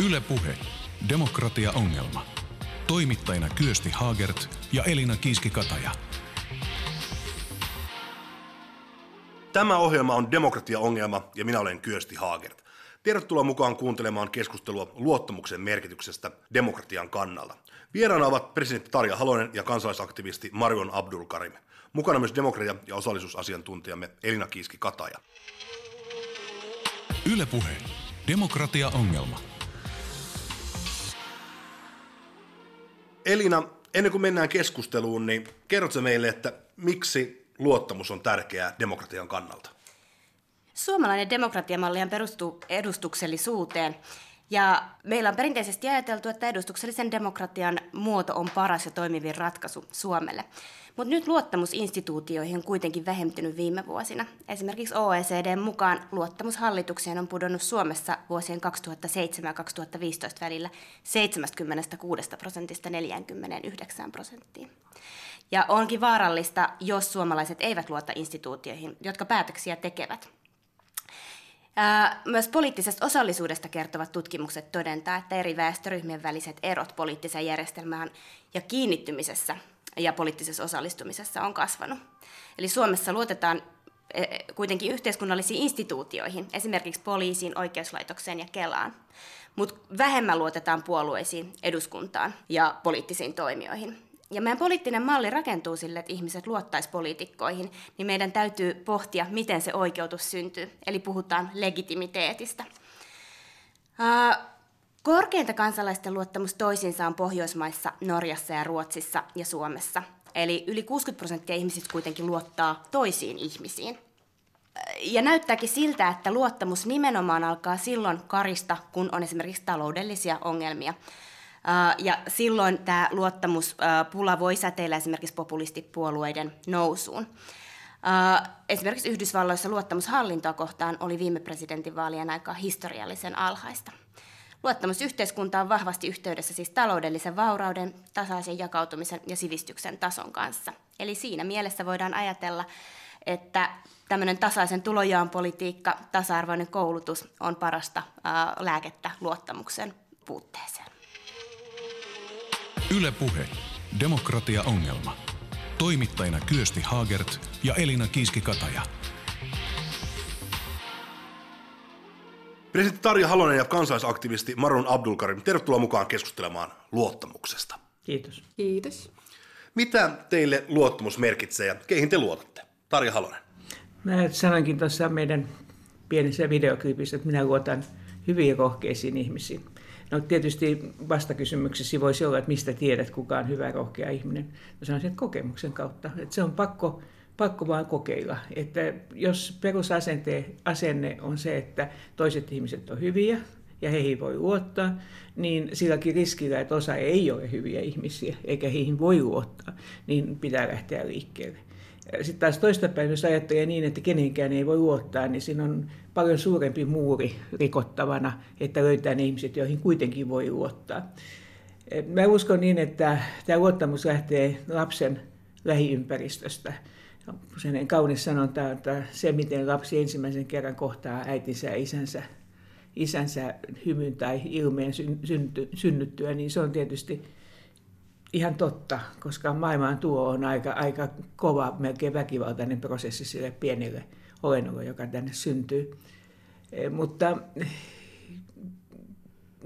Yle Puhe. Demokratia-ongelma. Toimittajina Kyösti Haagert ja Elina Kiiski-Kataja. Tämä ohjelma on demokratia-ongelma ja minä olen Kyösti Haagert. Tervetuloa mukaan kuuntelemaan keskustelua luottamuksen merkityksestä demokratian kannalta. Vieraana ovat presidentti Tarja Halonen ja kansalaisaktivisti Marion Abdul Karim. Mukana myös demokratia- ja osallisuusasiantuntijamme Elina Kiiski-Kataja. Yle Puhe. Demokratia-ongelma. Elina, ennen kuin mennään keskusteluun, niin kerrotko meille, että miksi luottamus on tärkeää demokratian kannalta? Suomalainen demokratiamalli perustuu edustuksellisuuteen. Ja meillä on perinteisesti ajateltu, että edustuksellisen demokratian muoto on paras ja toimivin ratkaisu Suomelle. Mutta nyt luottamus instituutioihin on kuitenkin vähentynyt viime vuosina. Esimerkiksi OECDn mukaan luottamus hallitukseen on pudonnut Suomessa vuosien 2007 ja 2015 välillä 76 prosentista 49 prosenttiin. Ja onkin vaarallista, jos suomalaiset eivät luota instituutioihin, jotka päätöksiä tekevät. Myös poliittisesta osallisuudesta kertovat tutkimukset todentaa, että eri väestöryhmien väliset erot poliittiseen järjestelmään ja kiinnittymisessä ja poliittisessa osallistumisessa on kasvanut. Eli Suomessa luotetaan e, e, kuitenkin yhteiskunnallisiin instituutioihin, esimerkiksi poliisiin, oikeuslaitokseen ja Kelaan. Mutta vähemmän luotetaan puolueisiin, eduskuntaan ja poliittisiin toimijoihin. Ja meidän poliittinen malli rakentuu sille, että ihmiset luottaisi poliitikkoihin, niin meidän täytyy pohtia, miten se oikeutus syntyy. Eli puhutaan legitimiteetistä. Korkeinta kansalaisten luottamus toisiinsa on Pohjoismaissa, Norjassa ja Ruotsissa ja Suomessa. Eli yli 60 prosenttia ihmisistä kuitenkin luottaa toisiin ihmisiin. Ja näyttääkin siltä, että luottamus nimenomaan alkaa silloin karista, kun on esimerkiksi taloudellisia ongelmia. Ja silloin tämä luottamuspula voi säteillä esimerkiksi populistipuolueiden nousuun. Esimerkiksi Yhdysvalloissa luottamushallintoa kohtaan oli viime presidentinvaalien aika historiallisen alhaista. Luottamus yhteiskunta on vahvasti yhteydessä siis taloudellisen vaurauden, tasaisen jakautumisen ja sivistyksen tason kanssa. Eli siinä mielessä voidaan ajatella, että tämmöinen tasaisen tulojaon politiikka, tasa-arvoinen koulutus on parasta lääkettä luottamuksen puutteeseen. Yle Puhe. Demokratia-ongelma. Toimittajina Kyösti Haagert ja Elina Kiiski-Kataja. Presidentti Tarja Halonen ja kansalaisaktivisti Marun Abdulkarim, tervetuloa mukaan keskustelemaan luottamuksesta. Kiitos. Kiitos. Mitä teille luottamus merkitsee ja keihin te luotatte? Tarja Halonen. Mä sanoinkin tuossa meidän pienessä videoklipissä, että minä luotan hyviin rohkeisiin ihmisiin. No tietysti vastakysymyksesi voisi olla, että mistä tiedät, kuka on hyvä rohkea ihminen. Mä sanoisin, että kokemuksen kautta. Että se on pakko pakko vaan kokeilla. Että jos perusasenne on se, että toiset ihmiset on hyviä ja heihin voi luottaa, niin silläkin riskillä, että osa ei ole hyviä ihmisiä eikä heihin voi luottaa, niin pitää lähteä liikkeelle. Sitten taas toistapäin, jos ajattelee niin, että kenenkään ei voi luottaa, niin siinä on paljon suurempi muuri rikottavana, että löytää ne ihmiset, joihin kuitenkin voi luottaa. Mä uskon niin, että tämä luottamus lähtee lapsen lähiympäristöstä sellainen kaunis sanonta, että se miten lapsi ensimmäisen kerran kohtaa äitinsä ja isänsä, isänsä hymyn tai ilmeen synnyttyä, niin se on tietysti ihan totta, koska maailmaan tuo on aika, aika kova, melkein väkivaltainen prosessi sille pienelle olennolle, joka tänne syntyy. E, mutta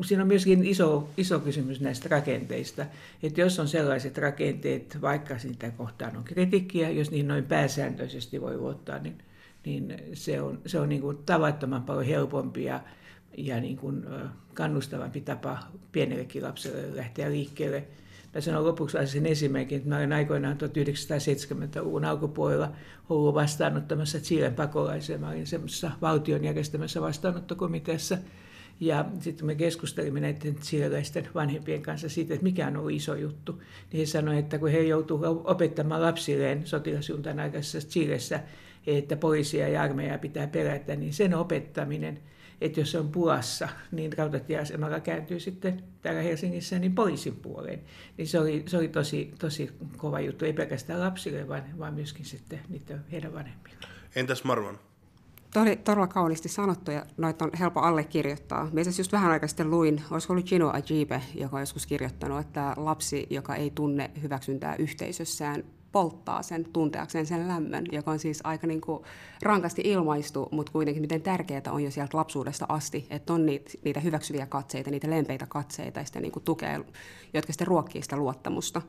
siinä on myöskin iso, iso kysymys näistä rakenteista. Että jos on sellaiset rakenteet, vaikka sitä kohtaan on kritiikkiä, jos niihin noin pääsääntöisesti voi luottaa, niin, niin se on, se on niin kuin tavattoman paljon helpompi ja, ja niin kuin kannustavampi tapa pienellekin lapselle lähteä liikkeelle. Mä sanon lopuksi sen esimerkin, että mä olen aikoinaan 1970-luvun alkupuolella ollut vastaanottamassa Chilen pakolaisia. Mä olin semmoisessa valtion järjestämässä vastaanottokomiteassa, ja sitten me keskustelimme näiden chileläisten vanhempien kanssa siitä, että mikä on ollut iso juttu. Niin he sanoivat, että kun he joutuivat opettamaan lapsilleen sotilasjuntan aikaisessa Chilessä, että poliisia ja armeijaa pitää perätä, niin sen opettaminen, että jos se on pulassa, niin rautatieasemalla kääntyy sitten täällä Helsingissä niin poliisin puoleen. Niin se oli, se oli tosi, tosi kova juttu, ei pelkästään lapsille, vaan, vaan myöskin sitten niiden heidän vanhemmille. Entäs Marwan? todella kauniisti sanottu ja noita on helppo allekirjoittaa. Mä just vähän aikaa sitten luin, olisiko ollut Gino Ajibe, joka on joskus kirjoittanut, että lapsi, joka ei tunne hyväksyntää yhteisössään, polttaa sen tunteakseen sen lämmön, joka on siis aika niin kuin rankasti ilmaistu, mutta kuitenkin miten tärkeää on jo sieltä lapsuudesta asti, että on niitä, hyväksyviä katseita, niitä lempeitä katseita ja sitä niin kuin tukea, jotka sitten ruokkii sitä luottamusta.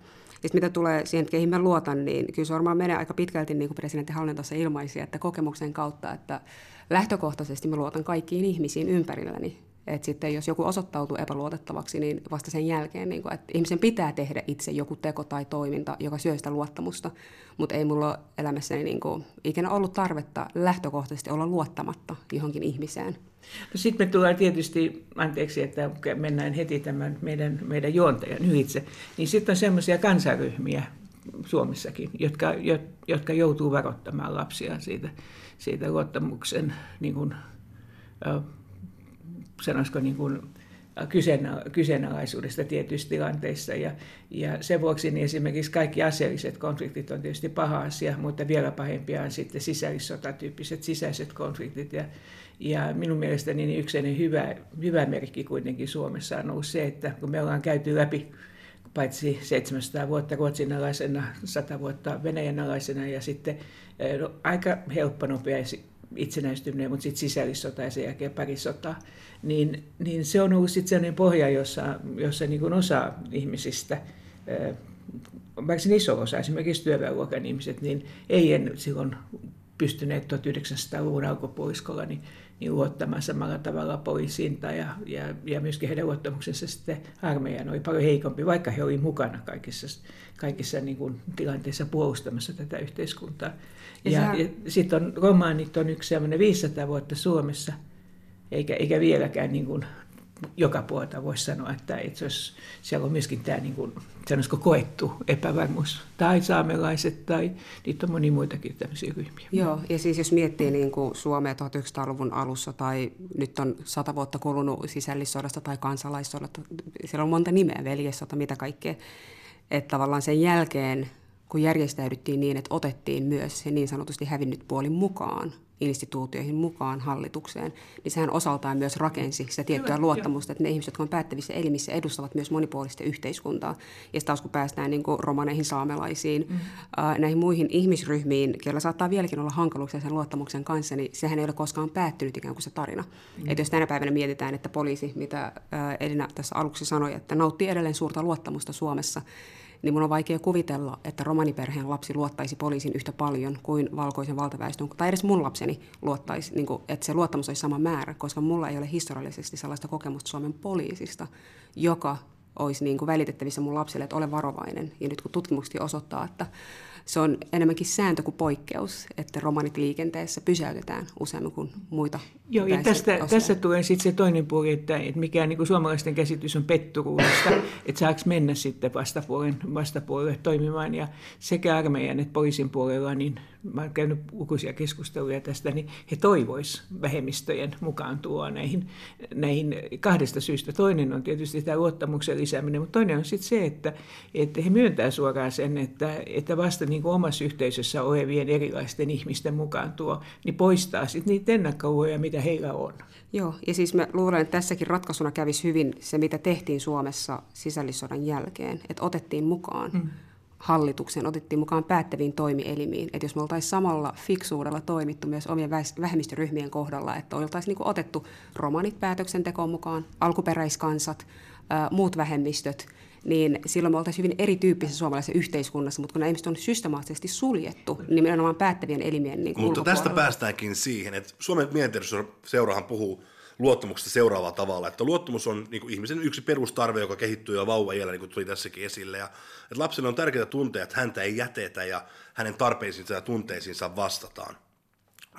Ja mitä tulee siihen, että keihin mä luotan, niin kyllä se varmaan menee aika pitkälti, niin kuin presidentti Hallin tuossa ilmaisi, että kokemuksen kautta, että lähtökohtaisesti mä luotan kaikkiin ihmisiin ympärilläni. Että sitten jos joku osoittautuu epäluotettavaksi, niin vasta sen jälkeen, niin kuin, että ihmisen pitää tehdä itse joku teko tai toiminta, joka syö sitä luottamusta. Mutta ei mulla elämässäni niin kuin, ikinä ollut tarvetta lähtökohtaisesti olla luottamatta johonkin ihmiseen. No sitten me tullaan tietysti, anteeksi, että mennään heti tämän meidän, meidän juontajan ylitse, niin sitten on semmoisia kansaryhmiä Suomessakin, jotka, jotka joutuu varoittamaan lapsia siitä, siitä luottamuksen niin kuin, sanoisiko niin kuin, kyseenala- kyseenalaisuudesta tietyissä tilanteissa. Ja, ja sen vuoksi niin esimerkiksi kaikki aseelliset konfliktit on tietysti paha asia, mutta vielä pahempia on sitten sisällissotatyyppiset sisäiset konfliktit. Ja, ja minun mielestäni niin yksi hyvä, hyvä merkki kuitenkin Suomessa on ollut se, että kun me ollaan käyty läpi paitsi 700 vuotta Ruotsin alaisena, 100 vuotta Venäjän alaisena ja sitten no, aika helppo nopea itsenäistyminen, mutta sitten sisällissota ja sen jälkeen pari sotaa, niin, niin se on ollut sitten sellainen pohja, jossa, jossa niin kuin osa ihmisistä, vaikka iso osa, esimerkiksi työväenluokan ihmiset, niin ei en silloin pystyneet 1900-luvun alkupuoliskolla niin, niin luottamaan samalla tavalla poliisiin tai ja, ja, ja myöskin heidän luottamuksensa sitten armeijaan oli paljon heikompi, vaikka he olivat mukana kaikissa, kaikissa niin kuin, tilanteissa puolustamassa tätä yhteiskuntaa. Ja, ja, ja sitten on, romaanit on yksi sellainen 500 vuotta Suomessa, eikä, eikä vieläkään niin kuin, joka puolta voisi sanoa, että itse asiassa siellä on myöskin tämä niin kuin, sanoisiko koettu epävarmuus. Tai saamelaiset tai niitä on moni muitakin tämmöisiä ryhmiä. Joo, ja siis jos miettii niin kuin Suomea 1900-luvun alussa tai nyt on sata vuotta kulunut sisällissodasta tai kansalaissodasta, siellä on monta nimeä, veljessota, mitä kaikkea. Että tavallaan sen jälkeen kun järjestäydyttiin niin, että otettiin myös se niin sanotusti hävinnyt puoli mukaan instituutioihin mukaan hallitukseen, niin sehän osaltaan myös rakensi sitä tiettyä Kyllä, luottamusta, jo. että ne ihmiset, jotka on päättävissä elimissä, edustavat myös monipuolista yhteiskuntaa. Ja taas kun päästään niin kuin romaneihin, saamelaisiin, mm. äh, näihin muihin ihmisryhmiin, joilla saattaa vieläkin olla hankaluuksia sen luottamuksen kanssa, niin sehän ei ole koskaan päättynyt ikään kuin se tarina. Mm. Että jos tänä päivänä mietitään, että poliisi, mitä äh, Elina tässä aluksi sanoi, että nauttii edelleen suurta luottamusta Suomessa, niin mun on vaikea kuvitella, että romaniperheen lapsi luottaisi poliisin yhtä paljon kuin valkoisen valtaväestön, tai edes mun lapseni luottaisi, niin kuin, että se luottamus olisi sama määrä, koska mulla ei ole historiallisesti sellaista kokemusta Suomen poliisista, joka olisi niin kuin välitettävissä mun lapselle, että ole varovainen. Ja nyt kun tutkimukset osoittaa, että se on enemmänkin sääntö kuin poikkeus, että romanit liikenteessä pysäytetään useammin kuin muita. Joo, ja tästä, tässä tulee sitten se toinen puoli, että, että mikä niin kuin suomalaisten käsitys on petturuudesta, että saako mennä sitten vastapuolen, vastapuolelle toimimaan. Ja sekä armeijan että poliisin puolella, niin mä olen käynyt lukuisia keskusteluja tästä, niin he toivois vähemmistöjen mukaan tuoa näihin, näihin kahdesta syystä. Toinen on tietysti tämä luottamuksen lisääminen, mutta toinen on sitten se, että, että he myöntää suoraan sen, että, että vasta niin kuin omassa yhteisössä olevien erilaisten ihmisten mukaan tuo, niin poistaa sitten niitä ennakkoluuloja, mitä heillä on. Joo, ja siis mä luulen, että tässäkin ratkaisuna kävisi hyvin se, mitä tehtiin Suomessa sisällissodan jälkeen, että otettiin mukaan mm hallituksen otettiin mukaan päättäviin toimielimiin. Että jos me oltaisiin samalla fiksuudella toimittu myös omien vähemmistöryhmien kohdalla, että oltaisiin niin otettu romanit päätöksentekoon mukaan, alkuperäiskansat, muut vähemmistöt, niin silloin me oltaisiin hyvin erityyppisessä suomalaisessa yhteiskunnassa, mutta kun nämä ihmiset on systemaattisesti suljettu nimenomaan päättävien elimien niin Mutta tästä päästäänkin siihen, että Suomen mielenterveysseurahan puhuu luottamuksesta seuraavalla tavalla, että luottamus on niin kuin ihmisen yksi perustarve, joka kehittyy jo vauva-iällä, niin kuin tuli tässäkin esille, ja että lapselle on tärkeää tuntea, että häntä ei jätetä ja hänen tarpeisiinsa ja tunteisiinsa vastataan.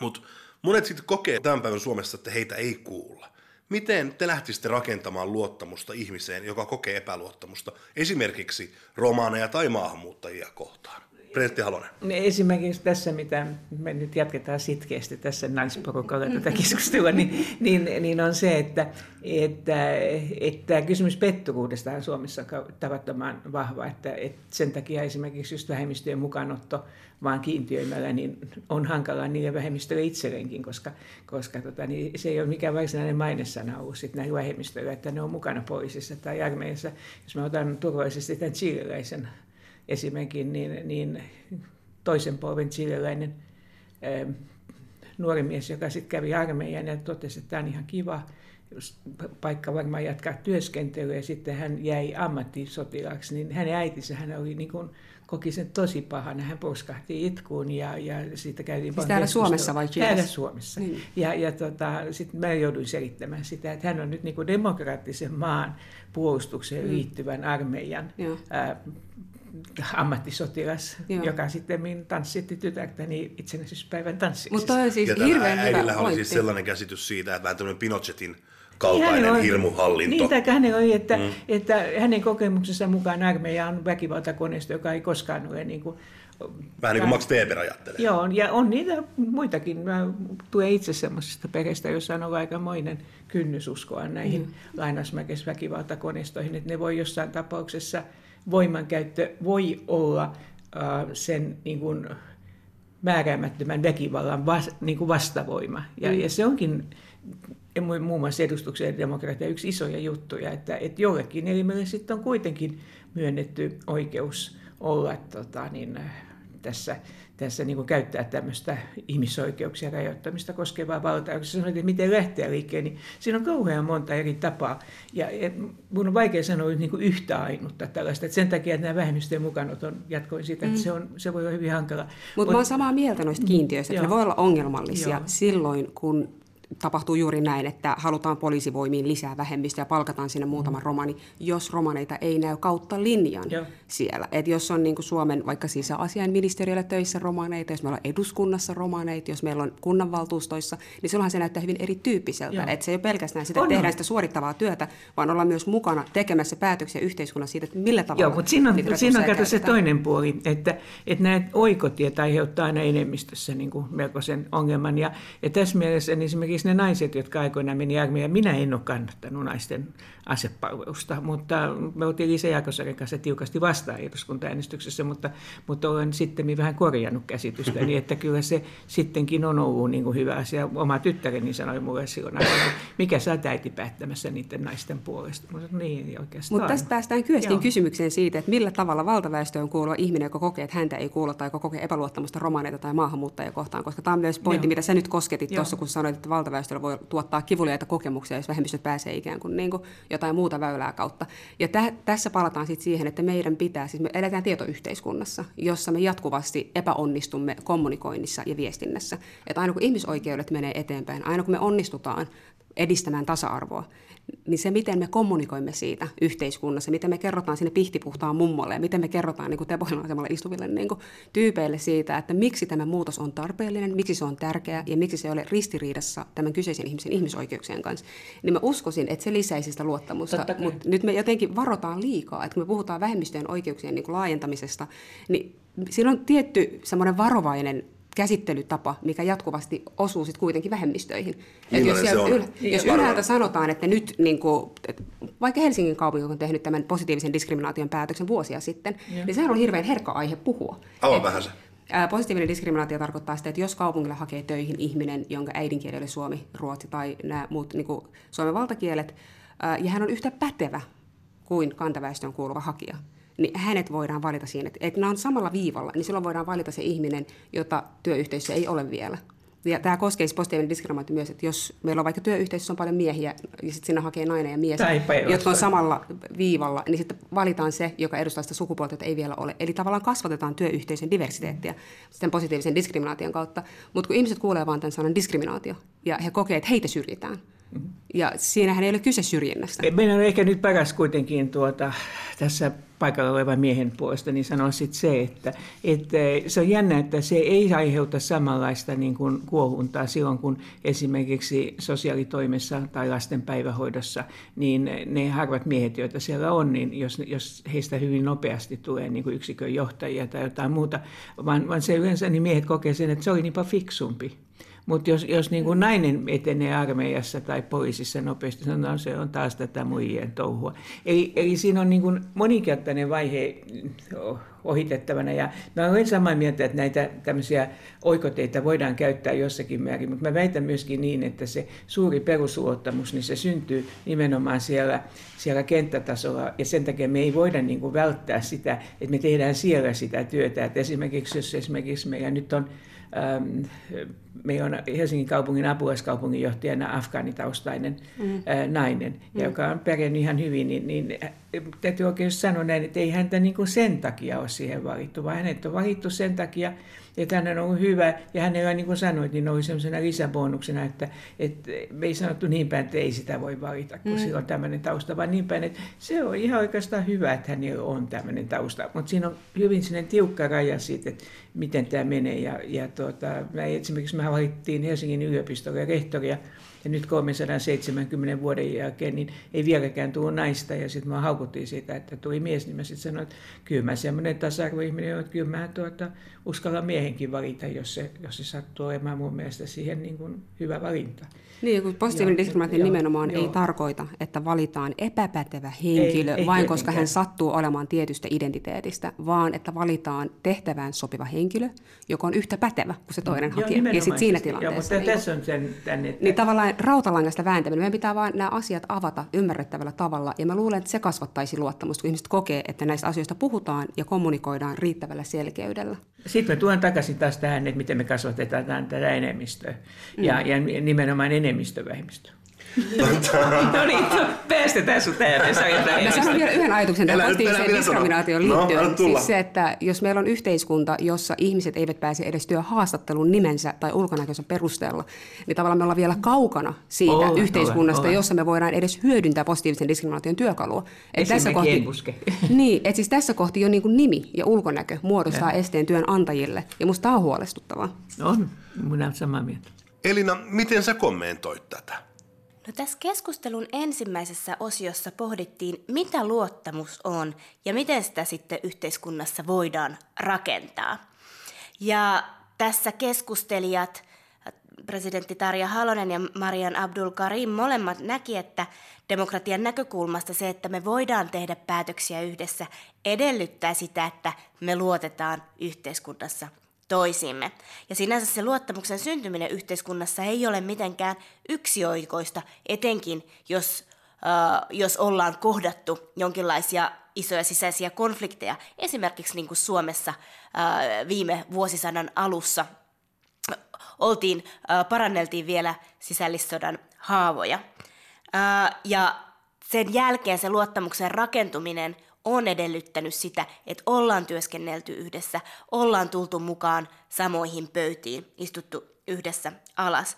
Mutta monet sitten kokee tämän päivän Suomessa, että heitä ei kuulla. Miten te lähtisitte rakentamaan luottamusta ihmiseen, joka kokee epäluottamusta, esimerkiksi romaaneja tai maahanmuuttajia kohtaan? Presidentti Halonen. Esimerkiksi tässä, mitä me nyt jatketaan sitkeästi tässä naisporukalla tätä keskustelua, niin, niin, niin on se, että, että, että kysymys petturuudesta on Suomessa tavattoman vahva, että, että sen takia esimerkiksi just vähemmistöjen mukaanotto vaan kiintiöimällä niin on hankalaa niille vähemmistöille itselleenkin, koska, koska tota, niin se ei ole mikään varsinainen mainesana ollut sit näillä vähemmistöillä, että ne on mukana poliisissa tai armeijassa. Jos mä otan turvallisesti tämän chileläisen esimerkin, niin, niin toisen polven chileläinen ähm, nuori mies, joka sitten kävi armeijan ja totesi, että tämä on ihan kiva paikka varmaan jatkaa työskentelyä ja sitten hän jäi ammattisotilaaksi, niin hänen äitinsä hän oli niin kuin, koki sen tosi pahana. Hän poskahti itkuun ja, ja siitä käytiin siis täällä Suomessa vai Chiles? Täällä Suomessa. Niin. Ja, ja tota, sitten mä jouduin selittämään sitä, että hän on nyt niin kuin demokraattisen maan puolustukseen mm. liittyvän armeijan ää, ammattisotilas, Joo. joka sitten tanssitti tytärtäni itsenäisyyspäivän tanssiksi. Mutta on siis ja hirveän hyvä oli siis sellainen käsitys siitä, että vähän tämmöinen Pinochetin kaltainen niin hirmuhallinto. Niin, tai hänellä oli, että, mm. että hänen kokemuksensa mukaan armeija on väkivaltakoneisto, joka ei koskaan ole niin kuin, Vähän niin kuin Max Weber ajattelee. Joo, ja on niitä muitakin. Mä tulen itse semmoisesta perheestä, jossa on ollut aikamoinen kynnys uskoa näihin mm. lainausmäkes väkivaltakoneistoihin, että ne voi jossain tapauksessa, voimankäyttö voi olla sen niin kuin, määräämättömän väkivallan vas, niin kuin vastavoima. Ja, mm. ja se onkin muun muassa edustuksen ja demokratia yksi isoja juttuja, että, että jollekin elimelle sitten on kuitenkin myönnetty oikeus olla tota, niin, tässä, tässä niin käyttää tämmöistä ihmisoikeuksia rajoittamista koskevaa valtaa. Kun sanoit, että miten lähteä liikkeen, niin siinä on kauhean monta eri tapaa. Ja, mun on vaikea sanoa niin kuin yhtä ainutta tällaista. Että sen takia, että nämä vähemmistöjen on jatkoin siitä, että mm. se, on, se voi olla hyvin hankala. Mutta Mut, mä oon samaa mieltä noista kiintiöistä, että ne voi olla ongelmallisia Joo. silloin, kun tapahtuu juuri näin, että halutaan poliisivoimiin lisää vähemmistöä ja palkataan sinne muutama mm. romani, jos romaneita ei näy kautta linjan Joo. siellä. Et jos on niin kuin Suomen vaikka sisäasiainministeriöllä töissä romaneita, jos meillä on eduskunnassa romaneita, jos meillä on kunnanvaltuustoissa, niin silloinhan se näyttää hyvin erityyppiseltä. Että se ei ole pelkästään sitä, että tehdään sitä suorittavaa työtä, vaan ollaan myös mukana tekemässä päätöksiä yhteiskunnassa siitä, että millä tavalla Joo, mutta siinä on, siinä on se toinen puoli, että, että nämä oikotiet aiheuttaa aina enemmistössä niin kuin melkoisen ongelman. Ja, ja tässä mielessä niin esimerkiksi esimerkiksi ne naiset, jotka aikoinaan meni armeijaan, minä en ole kannattanut naisten asepalvelusta, mutta me oltiin Liisa Jaakosarin kanssa tiukasti vastaan eduskuntaäänestyksessä, mutta, mutta olen sitten vähän korjannut käsitystä, niin että kyllä se sittenkin on ollut niin kuin hyvä asia. Oma tyttäreni sanoi mulle silloin että mikä sä äiti päättämässä niiden naisten puolesta. Mutta niin oikeastaan. Mutta tästä päästään kyöstin kysymykseen siitä, että millä tavalla valtaväestöön kuuluva ihminen, joka kokee, että häntä ei kuulla tai joka kokee epäluottamusta romaneita tai maahanmuuttajia kohtaan, koska tämä on myös pointti, Joo. mitä sä nyt kosketit tuossa, kun sanoit, että valtaväestöllä voi tuottaa kivuliaita kokemuksia, jos vähemmistöt pääsee ikään kuin, niin kuin jotain muuta väylää kautta. Ja tä, tässä palataan sitten siihen, että meidän pitää, siis me eletään tietoyhteiskunnassa, jossa me jatkuvasti epäonnistumme kommunikoinnissa ja viestinnässä. Että aina kun ihmisoikeudet menee eteenpäin, aina kun me onnistutaan edistämään tasa-arvoa, niin se, miten me kommunikoimme siitä yhteiskunnassa, miten me kerrotaan sinne pihtipuhtaan mummolle ja miten me kerrotaan niin tepoilan istuville niin kuin, tyypeille siitä, että miksi tämä muutos on tarpeellinen, miksi se on tärkeä ja miksi se ei ole ristiriidassa tämän kyseisen ihmisen ihmisoikeuksien kanssa, niin mä uskoisin, että se lisäisi sitä luottamusta. Mutta nyt me jotenkin varotaan liikaa, että kun me puhutaan vähemmistöjen oikeuksien niin kuin laajentamisesta, niin siinä on tietty semmoinen varovainen käsittelytapa, mikä jatkuvasti osuu sitten kuitenkin vähemmistöihin. Et jos, se on? Yl, jos ylhäältä sanotaan, että nyt niin kuin, vaikka Helsingin kaupunki on tehnyt tämän positiivisen diskriminaation päätöksen vuosia sitten, Joo. niin sehän on hirveän herkkä aihe puhua. Aivan vähän se. Positiivinen diskriminaatio tarkoittaa sitä, että jos kaupungilla hakee töihin ihminen, jonka äidinkieli oli suomi, ruotsi tai nämä muut niin kuin suomen valtakielet, ja hän on yhtä pätevä kuin kantaväestöön kuuluva hakija, niin hänet voidaan valita siinä. Että, että nämä on samalla viivalla, niin silloin voidaan valita se ihminen, jota työyhteisössä ei ole vielä. Ja tämä koskee siis positiivinen diskriminaatio myös, että jos meillä on vaikka työyhteisössä on paljon miehiä, ja sitten siinä hakee nainen ja mies, jotka on samalla viivalla, niin sitten valitaan se, joka edustaa sitä sukupuolta, jota ei vielä ole. Eli tavallaan kasvatetaan työyhteisön diversiteettiä sen positiivisen diskriminaation kautta. Mutta kun ihmiset kuulee vain tämän sanan diskriminaatio, ja he kokee, että heitä syrjitään, ja siinähän ei ole kyse syrjinnästä. Meidän on ehkä nyt paras kuitenkin tuota, tässä paikalla olevan miehen puolesta, niin sanoisin se, että, että se on jännä, että se ei aiheuta samanlaista niin kuin kuohuntaa silloin, kun esimerkiksi sosiaalitoimessa tai lasten päivähoidossa, niin ne harvat miehet, joita siellä on, niin jos, jos heistä hyvin nopeasti tulee niin kuin yksikön johtajia tai jotain muuta, vaan, vaan se yleensä niin miehet kokee sen, että se oli niinpä fiksumpi. Mutta jos, jos niin kuin nainen etenee armeijassa tai poliisissa nopeasti, sanotaan, se on taas tätä muijien touhua. Eli, eli siinä on niin kuin monikertainen vaihe ohitettavana. Ja mä olen samaa mieltä, että näitä tämmöisiä oikoteita voidaan käyttää jossakin määrin, mutta mä väitän myöskin niin, että se suuri perusluottamus, niin se syntyy nimenomaan siellä, siellä kenttätasolla, ja sen takia me ei voida niin kuin välttää sitä, että me tehdään siellä sitä työtä. Että esimerkiksi jos esimerkiksi meillä nyt on Ähm, meillä on Helsingin kaupungin apulaiskaupunginjohtajana afgaanitaustainen mm. nainen, mm. joka on pärjännyt ihan hyvin, niin, niin täytyy oikein sanoa näin, että ei häntä niin kuin sen takia ole siihen valittu, vaan hänet on valittu sen takia, että hän on ollut hyvä, ja hänellä, niin kuin sanoit, niin oli sellaisena lisäbonuksena, että, että me ei sanottu niin päin, että ei sitä voi valita, kun mm. sillä on tämmöinen tausta, vaan niin päin, että se on ihan oikeastaan hyvä, että hänellä on tämmöinen tausta, mutta siinä on hyvin sinne tiukka raja siitä, että miten tämä menee, ja, ja tuota, mä esimerkiksi me valittiin Helsingin yliopistolle rehtoria, ja nyt 370 vuoden jälkeen niin ei vieläkään tullut naista. Ja sitten mä haukuttiin siitä, että tuli mies, niin mä sitten sanoin, että kyllä mä semmoinen tasa-arvoihminen että kyllä mä tuota, uskallan miehenkin valita, jos se, jos se sattuu olemaan mun mielestä siihen niin kuin hyvä valinta. Niin, kun positiivinen diskriminaatio nimenomaan joo. ei tarkoita, että valitaan epäpätevä henkilö ei, ei vain koska hän sattuu olemaan tietystä identiteetistä, vaan että valitaan tehtävään sopiva henkilö, joka on yhtä pätevä kuin se toinen joo, hakija. Ja sitten siinä tilanteessa. Joo, mutta niin, tässä on sen, tänne, että... niin tavallaan rautalangasta vääntäminen. Meidän pitää vain nämä asiat avata ymmärrettävällä tavalla. Ja mä luulen, että se kasvattaisi luottamusta, kun ihmiset kokee, että näistä asioista puhutaan ja kommunikoidaan riittävällä selkeydellä. Sitten me tuon takaisin taas tähän, että miten me kasvatetaan tätä enemmistöä. Mm. Ja, ja nimenomaan enemmistövähemmistö. no niin, päästetään sinut tähän. Mä sanon vielä yhden ajatuksen tähän positiiviseen diskriminaatioon no, liittyen. No, siis se, että jos meillä on yhteiskunta, jossa ihmiset eivät pääse edes työhaastattelun nimensä tai ulkonäköisen perusteella, niin tavallaan me ollaan vielä kaukana siitä oh, yhteiskunnasta, ole, jossa me voidaan edes hyödyntää positiivisen diskriminaation työkalua. Et tässä kohti, niin, että siis tässä kohti jo niin kuin nimi ja ulkonäkö muodostaa ja. esteen työnantajille. Ja musta tämä on huolestuttavaa. On, minä olen samaa mieltä. Elina, miten sä kommentoit tätä? No tässä keskustelun ensimmäisessä osiossa pohdittiin, mitä luottamus on ja miten sitä sitten yhteiskunnassa voidaan rakentaa. Ja tässä keskustelijat, presidentti Tarja Halonen ja Marian Abdul Karim molemmat näki, että demokratian näkökulmasta se, että me voidaan tehdä päätöksiä yhdessä, edellyttää sitä, että me luotetaan yhteiskunnassa toisimme. Ja sinänsä se luottamuksen syntyminen yhteiskunnassa ei ole mitenkään yksioikoista, etenkin jos, äh, jos ollaan kohdattu jonkinlaisia isoja sisäisiä konflikteja. Esimerkiksi niin kuin Suomessa äh, viime vuosisadan alussa oltiin, äh, paranneltiin vielä sisällissodan haavoja. Äh, ja sen jälkeen se luottamuksen rakentuminen – on edellyttänyt sitä, että ollaan työskennelty yhdessä, ollaan tultu mukaan samoihin pöytiin, istuttu yhdessä alas.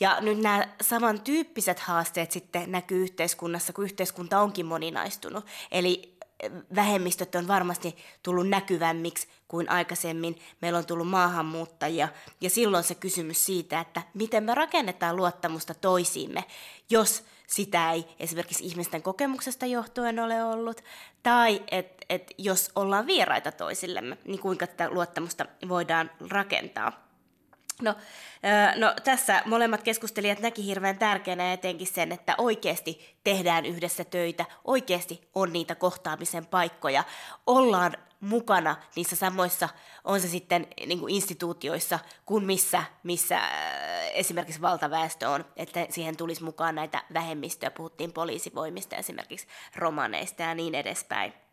Ja nyt nämä samantyyppiset haasteet sitten näkyy yhteiskunnassa, kun yhteiskunta onkin moninaistunut. Eli eh, vähemmistöt on varmasti tullut näkyvämmiksi kuin aikaisemmin. Meillä on tullut maahanmuuttajia ja silloin se kysymys siitä, että miten me rakennetaan luottamusta toisiimme, jos sitä ei esimerkiksi ihmisten kokemuksesta johtuen ole ollut, tai että et jos ollaan vieraita toisillemme, niin kuinka tätä luottamusta voidaan rakentaa. No, no, tässä molemmat keskustelijat näki hirveän tärkeänä etenkin sen, että oikeasti tehdään yhdessä töitä, oikeasti on niitä kohtaamisen paikkoja, ollaan mukana niissä samoissa, on se sitten niin kuin instituutioissa kuin missä, missä esimerkiksi valtaväestö on, että siihen tulisi mukaan näitä vähemmistöjä, puhuttiin poliisivoimista esimerkiksi romaneista ja niin edespäin.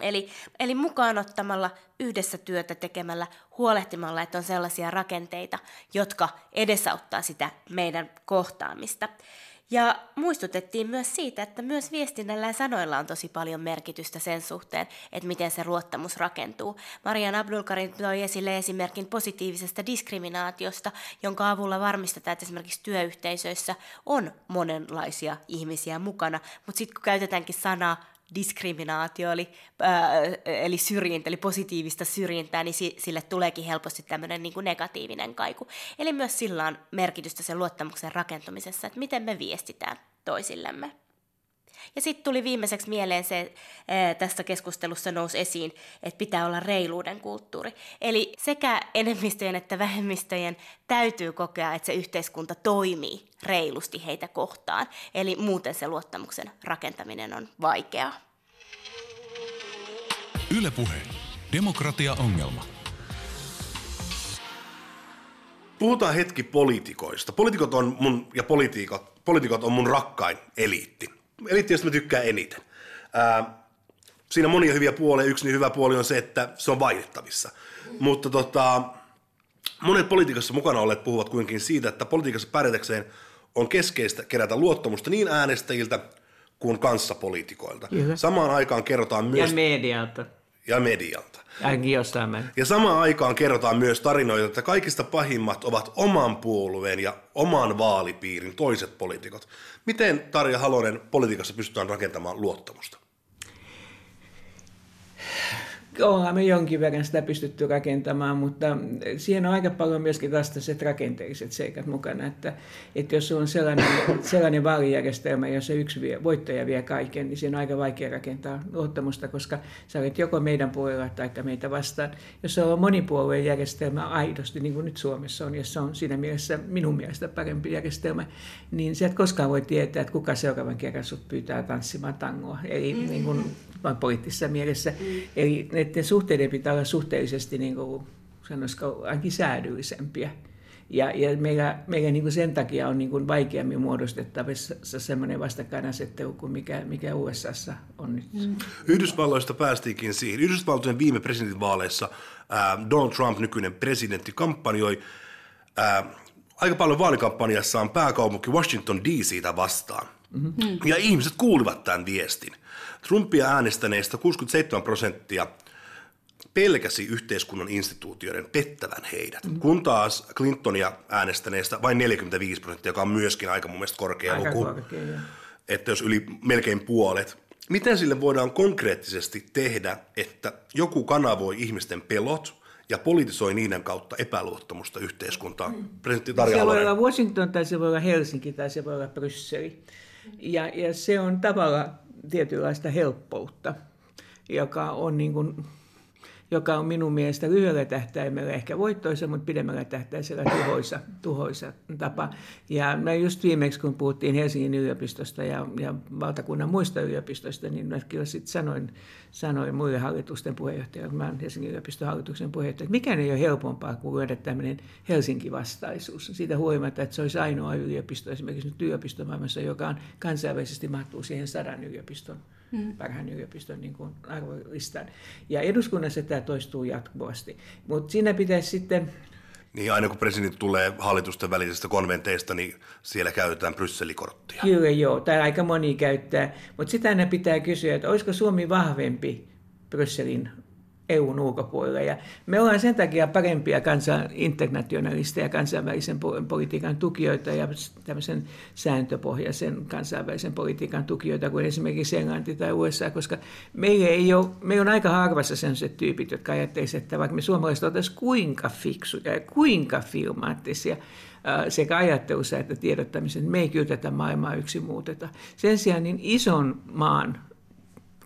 Eli, eli mukaan ottamalla, yhdessä työtä tekemällä, huolehtimalla, että on sellaisia rakenteita, jotka edesauttaa sitä meidän kohtaamista. Ja muistutettiin myös siitä, että myös viestinnällä ja sanoilla on tosi paljon merkitystä sen suhteen, että miten se luottamus rakentuu. Marian Abdulkarin toi esille esimerkin positiivisesta diskriminaatiosta, jonka avulla varmistetaan, että esimerkiksi työyhteisöissä on monenlaisia ihmisiä mukana, mutta sitten kun käytetäänkin sanaa diskriminaatio, eli, ää, eli syrjintä, eli positiivista syrjintää, niin sille tuleekin helposti tämmöinen niin negatiivinen kaiku. Eli myös sillä on merkitystä sen luottamuksen rakentumisessa, että miten me viestitään toisillemme. Ja sitten tuli viimeiseksi mieleen se, tässä keskustelussa nousi esiin, että pitää olla reiluuden kulttuuri. Eli sekä enemmistöjen että vähemmistöjen täytyy kokea, että se yhteiskunta toimii reilusti heitä kohtaan. Eli muuten se luottamuksen rakentaminen on vaikeaa. Ylepuhe. Demokratia-ongelma. Puhutaan hetki poliitikoista. Poliitikot on mun, ja poliitikot, poliitikot on mun rakkain eliitti eliitti, mä tykkään eniten. Ää, siinä on monia hyviä puolia. Yksi niin hyvä puoli on se, että se on vaihdettavissa. Mutta tota, monet politiikassa mukana olleet puhuvat kuitenkin siitä, että politiikassa pärjätäkseen on keskeistä kerätä luottamusta niin äänestäjiltä kuin kanssapoliitikoilta. Kyllä. Samaan aikaan kerrotaan myös... Ja medialta. Ja medialta. Ja samaan aikaan kerrotaan myös tarinoita, että kaikista pahimmat ovat oman puolueen ja oman vaalipiirin toiset poliitikot. Miten Tarja Halonen politiikassa pystytään rakentamaan luottamusta? Ollaan me jonkin verran sitä pystytty rakentamaan, mutta siihen on aika paljon myöskin vastaiset rakenteelliset seikat mukana, että, että jos on sellainen, sellainen vaalijärjestelmä, jossa yksi vie, voittaja vie kaiken, niin siinä on aika vaikea rakentaa luottamusta, koska sä olet joko meidän puolella tai meitä vastaan. Jos on monipuolueen järjestelmä aidosti, niin kuin nyt Suomessa on, jossa on siinä mielessä minun mielestä parempi järjestelmä, niin sä et koskaan voi tietää, että kuka seuraavan kerran sut pyytää tanssimaan tangoa. Eli mm-hmm. niin kuin, vain poliittisessa mielessä. Mm. Eli näiden suhteiden pitää olla suhteellisesti, niin kuin, sanoisiko, ainakin säädyllisempiä. Ja, ja meillä, meillä niin kuin sen takia on niin kuin vaikeammin muodostettavissa sellainen vastakkainasettelu kuin mikä, mikä USAssa on nyt. Mm. Yhdysvalloista päästiinkin siihen. Yhdysvaltojen viime presidentinvaaleissa äh, Donald Trump, nykyinen presidentti, kampanjoi äh, aika paljon vaalikampanjassaan pääkaupunki Washington DCtä vastaan. Mm-hmm. Ja ihmiset kuulivat tämän viestin. Trumpia äänestäneistä 67 prosenttia pelkäsi yhteiskunnan instituutioiden pettävän heidät, mm. kun taas Clintonia äänestäneistä vain 45 prosenttia, joka on myöskin aika mun mielestä korkea aika luku. Korkea, että jos yli melkein puolet. Miten sille voidaan konkreettisesti tehdä, että joku kanavoi ihmisten pelot ja politisoi niiden kautta epäluottamusta yhteiskuntaan? Mm. Presidentti Se voi olla Washington tai se voi olla Helsinki tai se voi olla Brysseli. Ja, ja se on tavallaan tietynlaista helppoutta, joka on niin kuin joka on minun mielestä lyhyellä tähtäimellä ehkä voittoisa, mutta pidemmällä tähtäimellä tuhoisa, tuhoisa tapa. Ja mä just viimeksi, kun puhuttiin Helsingin yliopistosta ja, ja valtakunnan muista yliopistoista, niin mä kyllä sitten sanoin, sanoin muille hallitusten puheenjohtajille, mä olen Helsingin yliopiston hallituksen puheenjohtaja, että mikään ei ole helpompaa kuin lyödä tämmöinen Helsinki-vastaisuus. Siitä huolimatta, että se olisi ainoa yliopisto esimerkiksi nyt yliopistomaailmassa, joka on kansainvälisesti mahtuu siihen sadan yliopiston mm. parhaan yliopiston niin kuin arvolistan. Ja eduskunnassa tämä toistuu jatkuvasti. Mutta siinä pitäisi sitten niin aina kun presidentti tulee hallitusten välisestä konventeista, niin siellä käytetään Brysselikorttia. Kyllä joo, tai aika moni käyttää. Mutta sitä aina pitää kysyä, että olisiko Suomi vahvempi Brysselin EUn ulkopuolella. Ja me ollaan sen takia parempia kansan, internationalisteja, kansainvälisen politiikan tukijoita ja tämmöisen sääntöpohjaisen kansainvälisen politiikan tukijoita kuin esimerkiksi Englanti tai USA, koska meillä ei ole, me on aika harvassa sellaiset tyypit, jotka ajattelisivat, että vaikka me suomalaiset oltaisiin kuinka fiksuja ja kuinka filmaattisia, sekä ajattelussa että tiedottamisen, me ei kyllä tätä maailmaa yksin muuteta. Sen sijaan niin ison maan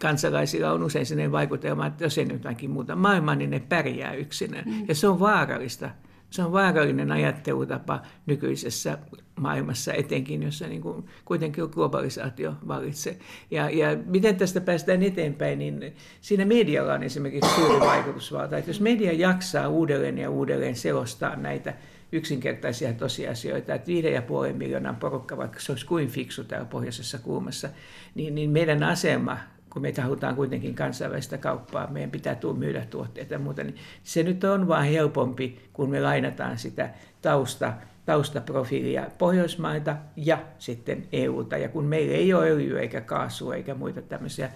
kansalaisilla on usein sellainen vaikutelma, että jos ei nyt jotakin muuta maailmaa, niin ne pärjää yksinään. Mm. Ja se on vaarallista. Se on vaarallinen ajattelutapa nykyisessä maailmassa, etenkin jossa niin kuin kuitenkin globalisaatio vallitsee. Ja, ja miten tästä päästään eteenpäin, niin siinä medialla on esimerkiksi suuri vaikutusvalta. Että jos media jaksaa uudelleen ja uudelleen selostaa näitä yksinkertaisia tosiasioita, että viiden ja puolen miljoonan porukka, vaikka se olisi kuin fiksu täällä pohjoisessa kuumassa, niin, niin meidän asema kun me halutaan kuitenkin kansainvälistä kauppaa, meidän pitää tuu myydä tuotteita ja muuta, niin se nyt on vaan helpompi, kun me lainataan sitä tausta, taustaprofiilia Pohjoismaita ja sitten EUta. Ja kun meillä ei ole öljyä eikä kaasua eikä muita tämmöisiä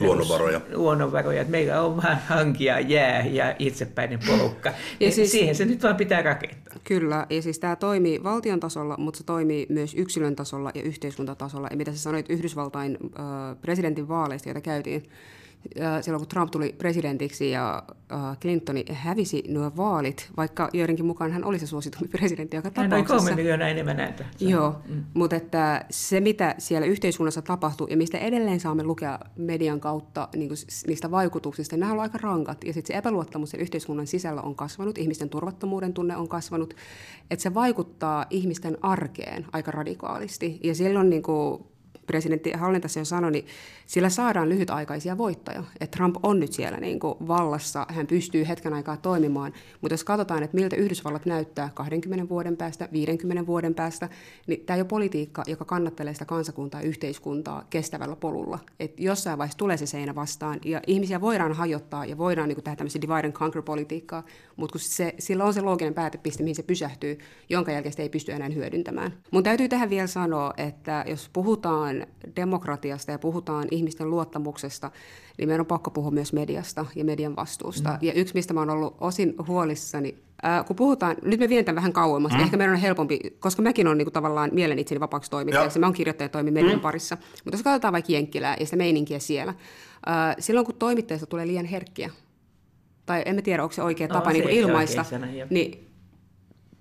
luonnonvaroja. luonnonvaroja. Että meillä on vain hankia jää ja itsepäinen porukka. ja siis, siihen se nyt vaan pitää rakentaa. Kyllä, ja siis tämä toimii valtion tasolla, mutta se toimii myös yksilön tasolla ja yhteiskuntatasolla. Ja mitä sä sanoit Yhdysvaltain äh, presidentin vaaleista, joita käytiin, silloin kun Trump tuli presidentiksi ja Clinton hävisi nuo vaalit, vaikka joidenkin mukaan hän oli se suositumpi presidentti joka tapauksessa. Hän oli kolme miljoonaa enemmän näitä. Joo, mm. mutta että se mitä siellä yhteiskunnassa tapahtui ja mistä edelleen saamme lukea median kautta niin kuin niistä vaikutuksista, nämä ovat aika rankat. Ja sitten se epäluottamus yhteiskunnan sisällä on kasvanut, ihmisten turvattomuuden tunne on kasvanut, että se vaikuttaa ihmisten arkeen aika radikaalisti. Ja silloin niin kuin presidentti Hallin tässä jo sanoi, niin sillä saadaan lyhytaikaisia voittoja. Että Trump on nyt siellä niin kuin vallassa, hän pystyy hetken aikaa toimimaan, mutta jos katsotaan, että miltä Yhdysvallat näyttää 20 vuoden päästä, 50 vuoden päästä, niin tämä ei ole politiikka, joka kannattelee sitä kansakuntaa ja yhteiskuntaa kestävällä polulla. Että jossain vaiheessa tulee se seinä vastaan, ja ihmisiä voidaan hajottaa ja voidaan niin kuin tehdä tämmöistä divide and conquer-politiikkaa, mutta kun se, sillä on se looginen päätepiste, mihin se pysähtyy, jonka jälkeen sitä ei pysty enää hyödyntämään. Mun täytyy tähän vielä sanoa, että jos puhutaan demokratiasta ja puhutaan ihmisten luottamuksesta, niin meidän on pakko puhua myös mediasta ja median vastuusta. Mm. Ja yksi, mistä mä oon ollut osin huolissani, ää, kun puhutaan, nyt me vien vähän kauemmas, mm. ehkä meidän on helpompi, koska mäkin olen niin kuin, tavallaan mielen itseni vapaaksi toimittajaksi, mä oon kirjoittaja toimi median mm. parissa. Mutta jos katsotaan vaikka Jenkkilää ja sitä meininkiä siellä, ää, silloin kun toimittajista tulee liian herkkiä, tai en tiedä, onko se oikea no, tapa niin kuin ilmaista, niin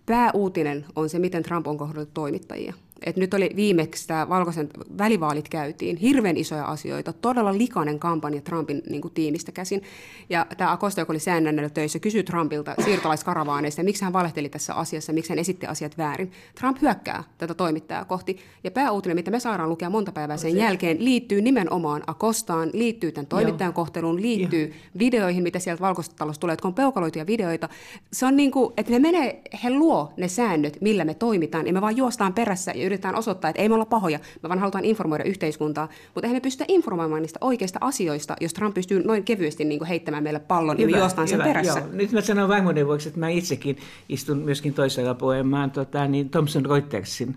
pääuutinen on se, miten Trump on kohdellut toimittajia että nyt oli viimeksi tämä valkoisen välivaalit käytiin, hirveän isoja asioita, todella likainen kampanja Trumpin niin kuin, tiimistä käsin. Ja tämä Acosta, joka oli säännönnellä töissä, kysyi Trumpilta siirtolaiskaravaanista, miksi hän valehteli tässä asiassa, miksi hän esitti asiat väärin. Trump hyökkää tätä toimittajaa kohti. Ja pääuutinen, mitä me saadaan lukea monta päivää sen jälkeen, liittyy nimenomaan Akostaan, liittyy tämän toimittajan Joo. kohteluun, liittyy Joo. videoihin, mitä sieltä valkoisesta talosta tulee, että on peukaloituja videoita. Se on niin kuin, että ne menee, he luo ne säännöt, millä me toimitaan, ja me vaan juostaan perässä ja yritetään osoittaa, että ei me olla pahoja, me vaan halutaan informoida yhteiskuntaa, mutta eihän me pystytä informoimaan niistä oikeista asioista, jos Trump pystyy noin kevyesti niin kuin heittämään meille pallon hyvä, ja juostaan hyvä, sen perässä. Joo. Nyt mä sanon vaimoinen vuoksi, että mä itsekin istun myöskin toisella puolella. Mä tota, niin Thomson Reutersin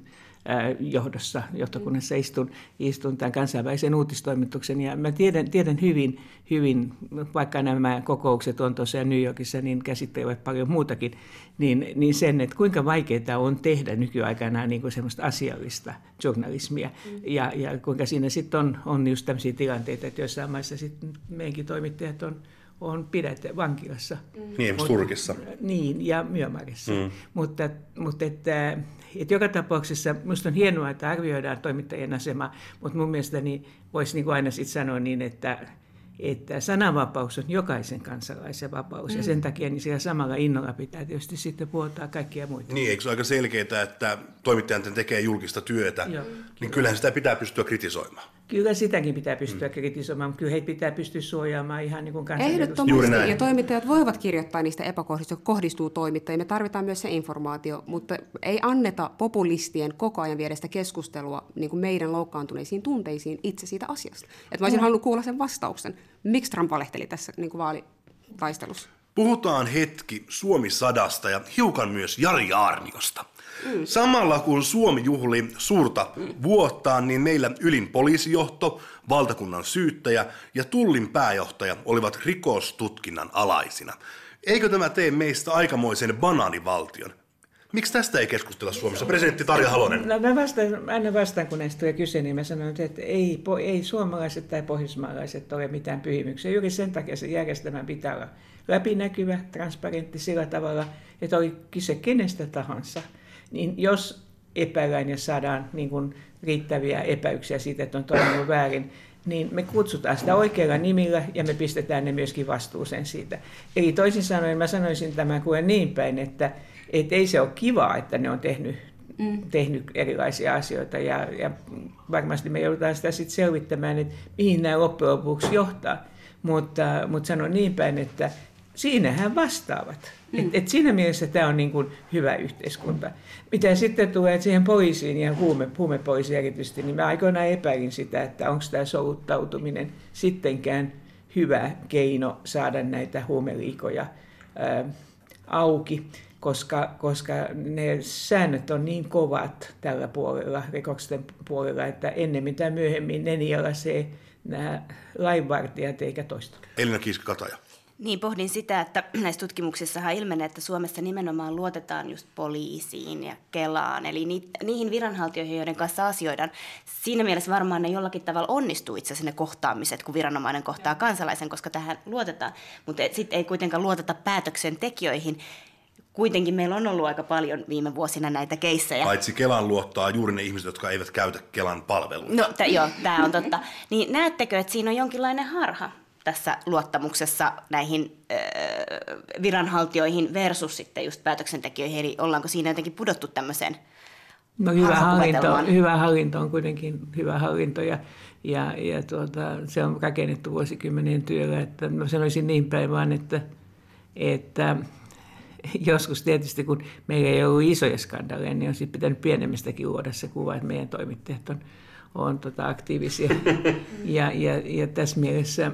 johdossa, johtokunnassa istun, istun tämän kansainvälisen uutistoimituksen. Ja mä tiedän, tiedän hyvin, hyvin, vaikka nämä kokoukset on tuossa New Yorkissa, niin käsittelevät paljon muutakin, niin, niin sen, että kuinka vaikeaa on tehdä nykyaikana niin kuin semmoista asiallista journalismia. Mm. Ja, ja kuinka siinä sitten on, on just tämmöisiä tilanteita, että joissain maissa sitten meidänkin toimittajat on on pidetty vankilassa. Mm. Niin, Turkissa. Niin, ja Myanmarissa. Mm. Mutta, mutta että, että joka tapauksessa minusta on hienoa, että arvioidaan toimittajien asemaa, mutta mun mielestäni voisi niin kuin aina sitten sanoa niin, että että sananvapaus on jokaisen kansalaisen vapaus, mm. ja sen takia niin siellä samalla innolla pitää tietysti sitten puoltaa kaikkia muita. Niin, eikö se ole aika selkeää, että toimittajan tekee julkista työtä, Joo, niin kyllähän sitä pitää pystyä kritisoimaan. Kyllä sitäkin pitää pystyä mm. kritisoimaan, mutta kyllä heitä pitää pystyä suojaamaan ihan niin kuin Ehdottomasti, ja toimittajat voivat kirjoittaa niistä epäkohdista, jotka kohdistuu toimittajiin. Me tarvitaan myös se informaatio, mutta ei anneta populistien koko ajan viedä sitä keskustelua niin kuin meidän loukkaantuneisiin tunteisiin itse siitä asiasta. Että mä olisin mm. halunnut kuulla sen vastauksen. Miksi Trump valehteli tässä niin kuin vaalitaistelussa? Puhutaan hetki Suomi-sadasta ja hiukan myös Jari Aarniosta. Mm. Samalla kun Suomi juhli suurta mm. vuottaan, niin meillä ylin poliisijohto, valtakunnan syyttäjä ja tullin pääjohtaja olivat rikostutkinnan alaisina. Eikö tämä tee meistä aikamoisen banaanivaltion? Miksi tästä ei keskustella Suomessa? Presidentti Tarja Halonen. No, mä vastaan, aina vastaan, kun näistä tulee kyse, niin mä sanon, että ei, ei suomalaiset tai pohjoismaalaiset ole mitään pyhimyksiä. Juuri sen takia se järjestelmä pitää olla läpinäkyvä, transparentti sillä tavalla, että oli kyse kenestä tahansa – niin jos epäillään ja saadaan niin kuin riittäviä epäyksiä siitä, että on toiminut väärin, niin me kutsutaan sitä oikealla nimillä ja me pistetään ne myöskin vastuuseen siitä. Eli toisin sanoen mä sanoisin tämän kuin niin päin, että, että ei se ole kivaa, että ne on tehnyt, mm. tehnyt erilaisia asioita ja, ja varmasti me joudutaan sitä sitten selvittämään, että mihin nämä loppujen lopuksi johtaa. Mutta, mutta sanon niin päin, että siinähän vastaavat. Mm. Et, et siinä mielessä tämä on niin kuin hyvä yhteiskunta. Mitä sitten tulee siihen poliisiin ja huume, huumepoliisiin erityisesti, niin mä aikoinaan epäilin sitä, että onko tämä soluttautuminen sittenkään hyvä keino saada näitä huumeliikoja ää, auki. koska, koska ne säännöt on niin kovat tällä puolella, rikosten puolella, että ennemmin tai myöhemmin ne nielaisee nämä lainvartijat eikä toista. Elina Kiiski-Kataja. Niin, pohdin sitä, että näissä tutkimuksissahan ilmenee, että Suomessa nimenomaan luotetaan just poliisiin ja Kelaan, eli ni, niihin viranhaltijoihin, joiden kanssa asioidaan. Siinä mielessä varmaan ne jollakin tavalla onnistuu itse asiassa ne kohtaamiset, kun viranomainen kohtaa kansalaisen, koska tähän luotetaan. Mutta sitten ei kuitenkaan luoteta päätöksentekijöihin. Kuitenkin meillä on ollut aika paljon viime vuosina näitä keissejä. Paitsi Kelan luottaa juuri ne ihmiset, jotka eivät käytä Kelan palveluita. No t- joo, tämä on totta. Niin näettekö, että siinä on jonkinlainen harha? Tässä luottamuksessa näihin ö, viranhaltijoihin versus sitten just päätöksentekijöihin, eli ollaanko siinä jotenkin pudottu tämmöiseen No hyvä hallinto, hyvä hallinto on kuitenkin hyvä hallinto ja, ja, ja tuota, se on rakennettu vuosikymmenien työllä. Että mä sanoisin niin päin vaan, että, että joskus tietysti kun meillä ei ollut isoja skandaaleja, niin on sitten pitänyt pienemmistäkin luoda se kuva, että meidän toimittajat on, on tota aktiivisia. ja, ja, ja tässä mielessä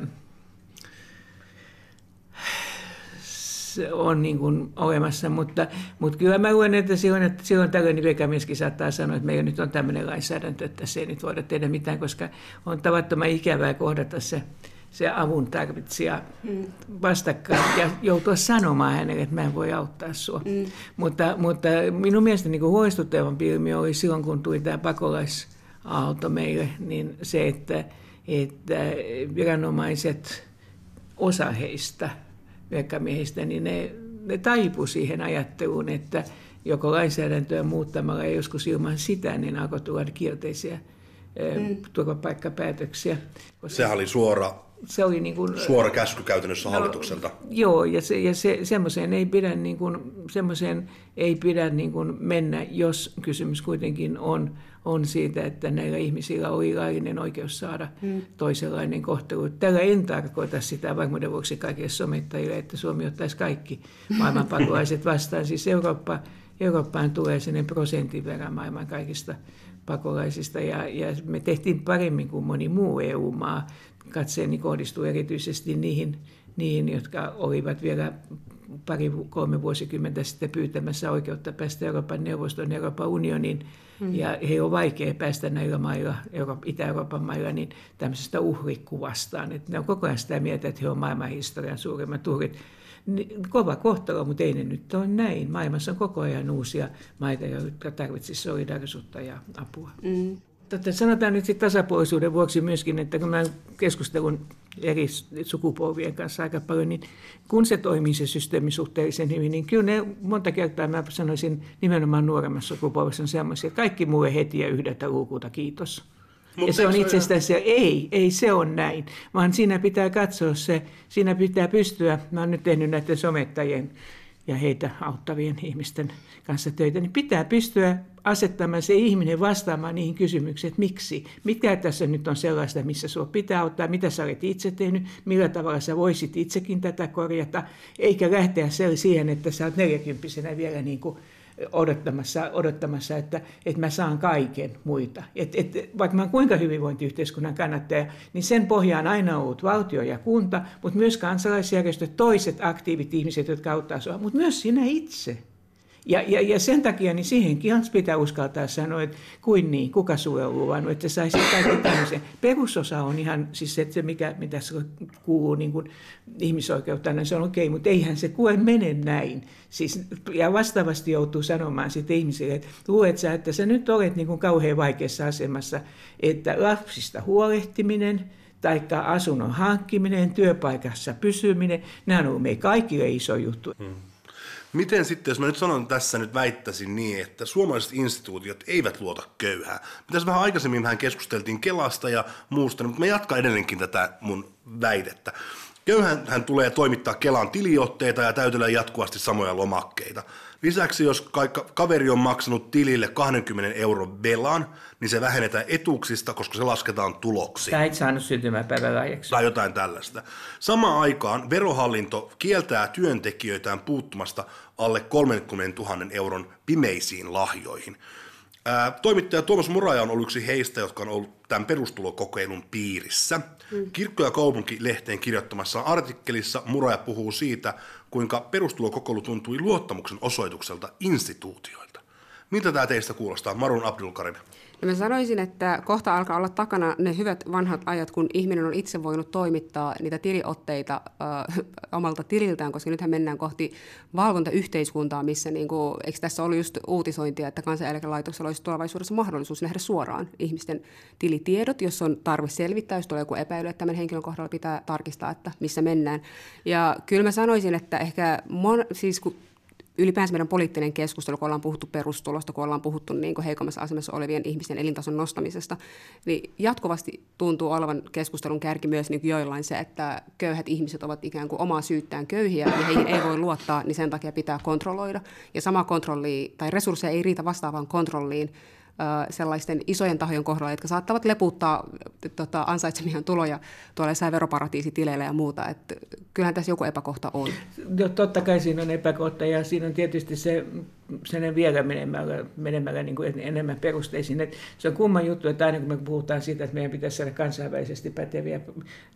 on niin kuin olemassa, mutta, mutta kyllä mä luen, että silloin, että silloin tällainen virkamieskin saattaa sanoa, että meillä nyt on tämmöinen lainsäädäntö, että se ei nyt voida tehdä mitään, koska on tavattoman ikävää kohdata se, se avun tarvitsija mm. vastakkain ja joutua sanomaan hänelle, että mä en voi auttaa sua. Mm. Mutta, mutta minun mielestä niin huolestuttavampi ilmiö oli silloin, kun tuli tämä pakolaisaalto meille, niin se, että, että viranomaiset, osa heistä – virkamiehistä, niin ne, ne taipu siihen ajatteluun, että joko lainsäädäntöä muuttamalla ja joskus ilman sitä, niin alkoi tuoda kielteisiä mm. turvapaikkapäätöksiä. Sehän oli suora se oli niin kuin, Suora käsky käytännössä no, hallitukselta. Joo, ja, se, ja se, semmoiseen ei pidä, niin kuin, semmoiseen ei pidä niin kuin mennä, jos kysymys kuitenkin on, on siitä, että näillä ihmisillä oli laillinen oikeus saada hmm. toisenlainen kohtelu. Tällä en tarkoita sitä varmuuden vuoksi kaikille somettajille, että Suomi ottaisi kaikki maailman pakolaiset vastaan. Siis Eurooppa, Eurooppaan tulee sinne prosentin verran maailman kaikista pakolaisista ja, ja me tehtiin paremmin kuin moni muu EU-maa katseeni kohdistuu erityisesti niihin, niihin jotka olivat vielä pari, kolme vuosikymmentä sitten pyytämässä oikeutta päästä Euroopan neuvoston Euroopan unioniin. Mm. Ja he on vaikea päästä näillä mailla, Itä-Euroopan mailla, niin tämmöisestä uhrikuvastaan. Että ne on koko ajan sitä mieltä, että he on maailmanhistorian suurimmat uhrit. Kova kohtalo, mutta ei ne nyt ole näin. Maailmassa on koko ajan uusia maita, jotka tarvitsisivat solidarisuutta ja apua. Mm. Totta, sanotaan nyt sitten tasapuolisuuden vuoksi myöskin, että kun mä keskustelun eri sukupolvien kanssa aika paljon, niin kun se toimii se systeemi suhteellisen hyvin, niin kyllä ne monta kertaa mä sanoisin nimenomaan nuoremmassa sukupolvessa on sellaisia, että kaikki mulle heti ja yhdeltä luukulta, kiitos. Mutta ja se on itse asiassa, ei, ei se on näin, vaan siinä pitää katsoa se, siinä pitää pystyä, mä oon nyt tehnyt näiden somettajien ja heitä auttavien ihmisten kanssa töitä, niin pitää pystyä asettamaan se ihminen vastaamaan niihin kysymyksiin, että miksi, mikä tässä nyt on sellaista, missä sinua pitää auttaa, mitä sä olet itse tehnyt, millä tavalla sä voisit itsekin tätä korjata, eikä lähteä siihen, että sä olet neljäkymppisenä vielä niin kuin odottamassa, odottamassa että, että mä saan kaiken muita. Et, et, vaikka mä kuinka hyvinvointiyhteiskunnan kannattaja, niin sen pohjaan aina ollut valtio ja kunta, mutta myös kansalaisjärjestöt, toiset aktiivit ihmiset, jotka auttaa sinua, mutta myös sinä itse. Ja, ja, ja sen takia niin siihenkin pitää uskaltaa sanoa, että kuin niin, kuka sulle on luvannut, että saisi kaikki tämmöisen. Perusosa on ihan, siis se, että se mikä, mitä kuuluu niin kuin ihmisoikeutta, niin se on okei, okay, mutta eihän se kue mene näin. Siis, ja vastaavasti joutuu sanomaan sitten ihmisille, että luulet sä, että sä nyt olet niin kuin kauhean vaikeassa asemassa, että lapsista huolehtiminen, tai asunnon hankkiminen, työpaikassa pysyminen, nämä on meidän kaikille iso juttu. Hmm. Miten sitten, jos mä nyt sanon tässä, nyt väittäisin niin, että suomalaiset instituutiot eivät luota köyhää. Mitäs vähän aikaisemmin vähän keskusteltiin Kelasta ja muusta, mutta mä jatkan edelleenkin tätä mun väitettä. Köyhän hän tulee toimittaa Kelan tiliotteita ja täytellä jatkuvasti samoja lomakkeita. Lisäksi jos kaveri on maksanut tilille 20 euron velan, niin se vähennetään etuuksista, koska se lasketaan tuloksi. Tai et saanut syntymäpäivälahjaksi. Tai jotain tällaista. Samaan aikaan verohallinto kieltää työntekijöitään puuttumasta alle 30 000 euron pimeisiin lahjoihin. Ää, toimittaja Tuomas Muraja on ollut yksi heistä, jotka on ollut tämän perustulokokeilun piirissä. Mm. Kirkko- ja kaupunki-lehteen kirjoittamassa artikkelissa Muraja puhuu siitä, kuinka perustulokokeilu tuntui luottamuksen osoitukselta instituutioilta. Miltä tämä teistä kuulostaa, Marun Abdulkarim? No mä sanoisin, että kohta alkaa olla takana ne hyvät vanhat ajat, kun ihminen on itse voinut toimittaa niitä tiliotteita äh, omalta tililtään, koska nythän mennään kohti valvontayhteiskuntaa, missä niin kuin, eikö tässä ollut just uutisointia, että kansaneläkelaitoksella olisi tulevaisuudessa mahdollisuus nähdä suoraan ihmisten tilitiedot, jos on tarve selvittää, jos tulee joku epäily, että tämän henkilön kohdalla pitää tarkistaa, että missä mennään. Ja kyllä mä sanoisin, että ehkä mon, siis kun ylipäänsä meidän poliittinen keskustelu, kun ollaan puhuttu perustulosta, kun ollaan puhuttu niin kuin heikommassa asemassa olevien ihmisten elintason nostamisesta, niin jatkuvasti tuntuu olevan keskustelun kärki myös niin kuin joillain se, että köyhät ihmiset ovat ikään kuin omaa syyttään köyhiä ja heihin ei voi luottaa, niin sen takia pitää kontrolloida. Ja sama kontrolli tai resursseja ei riitä vastaavaan kontrolliin sellaisten isojen tahojen kohdalla, jotka saattavat leputtaa tota, ansaitsemiaan tuloja tuolla jossain veroparatiisitileillä ja muuta. Et kyllähän tässä joku epäkohta on. Totta kai siinä on epäkohta ja siinä on tietysti se sen vielä menemällä, menemällä niin kuin enemmän perusteisiin. Et se on kumma juttu, että aina kun me puhutaan siitä, että meidän pitäisi saada kansainvälisesti päteviä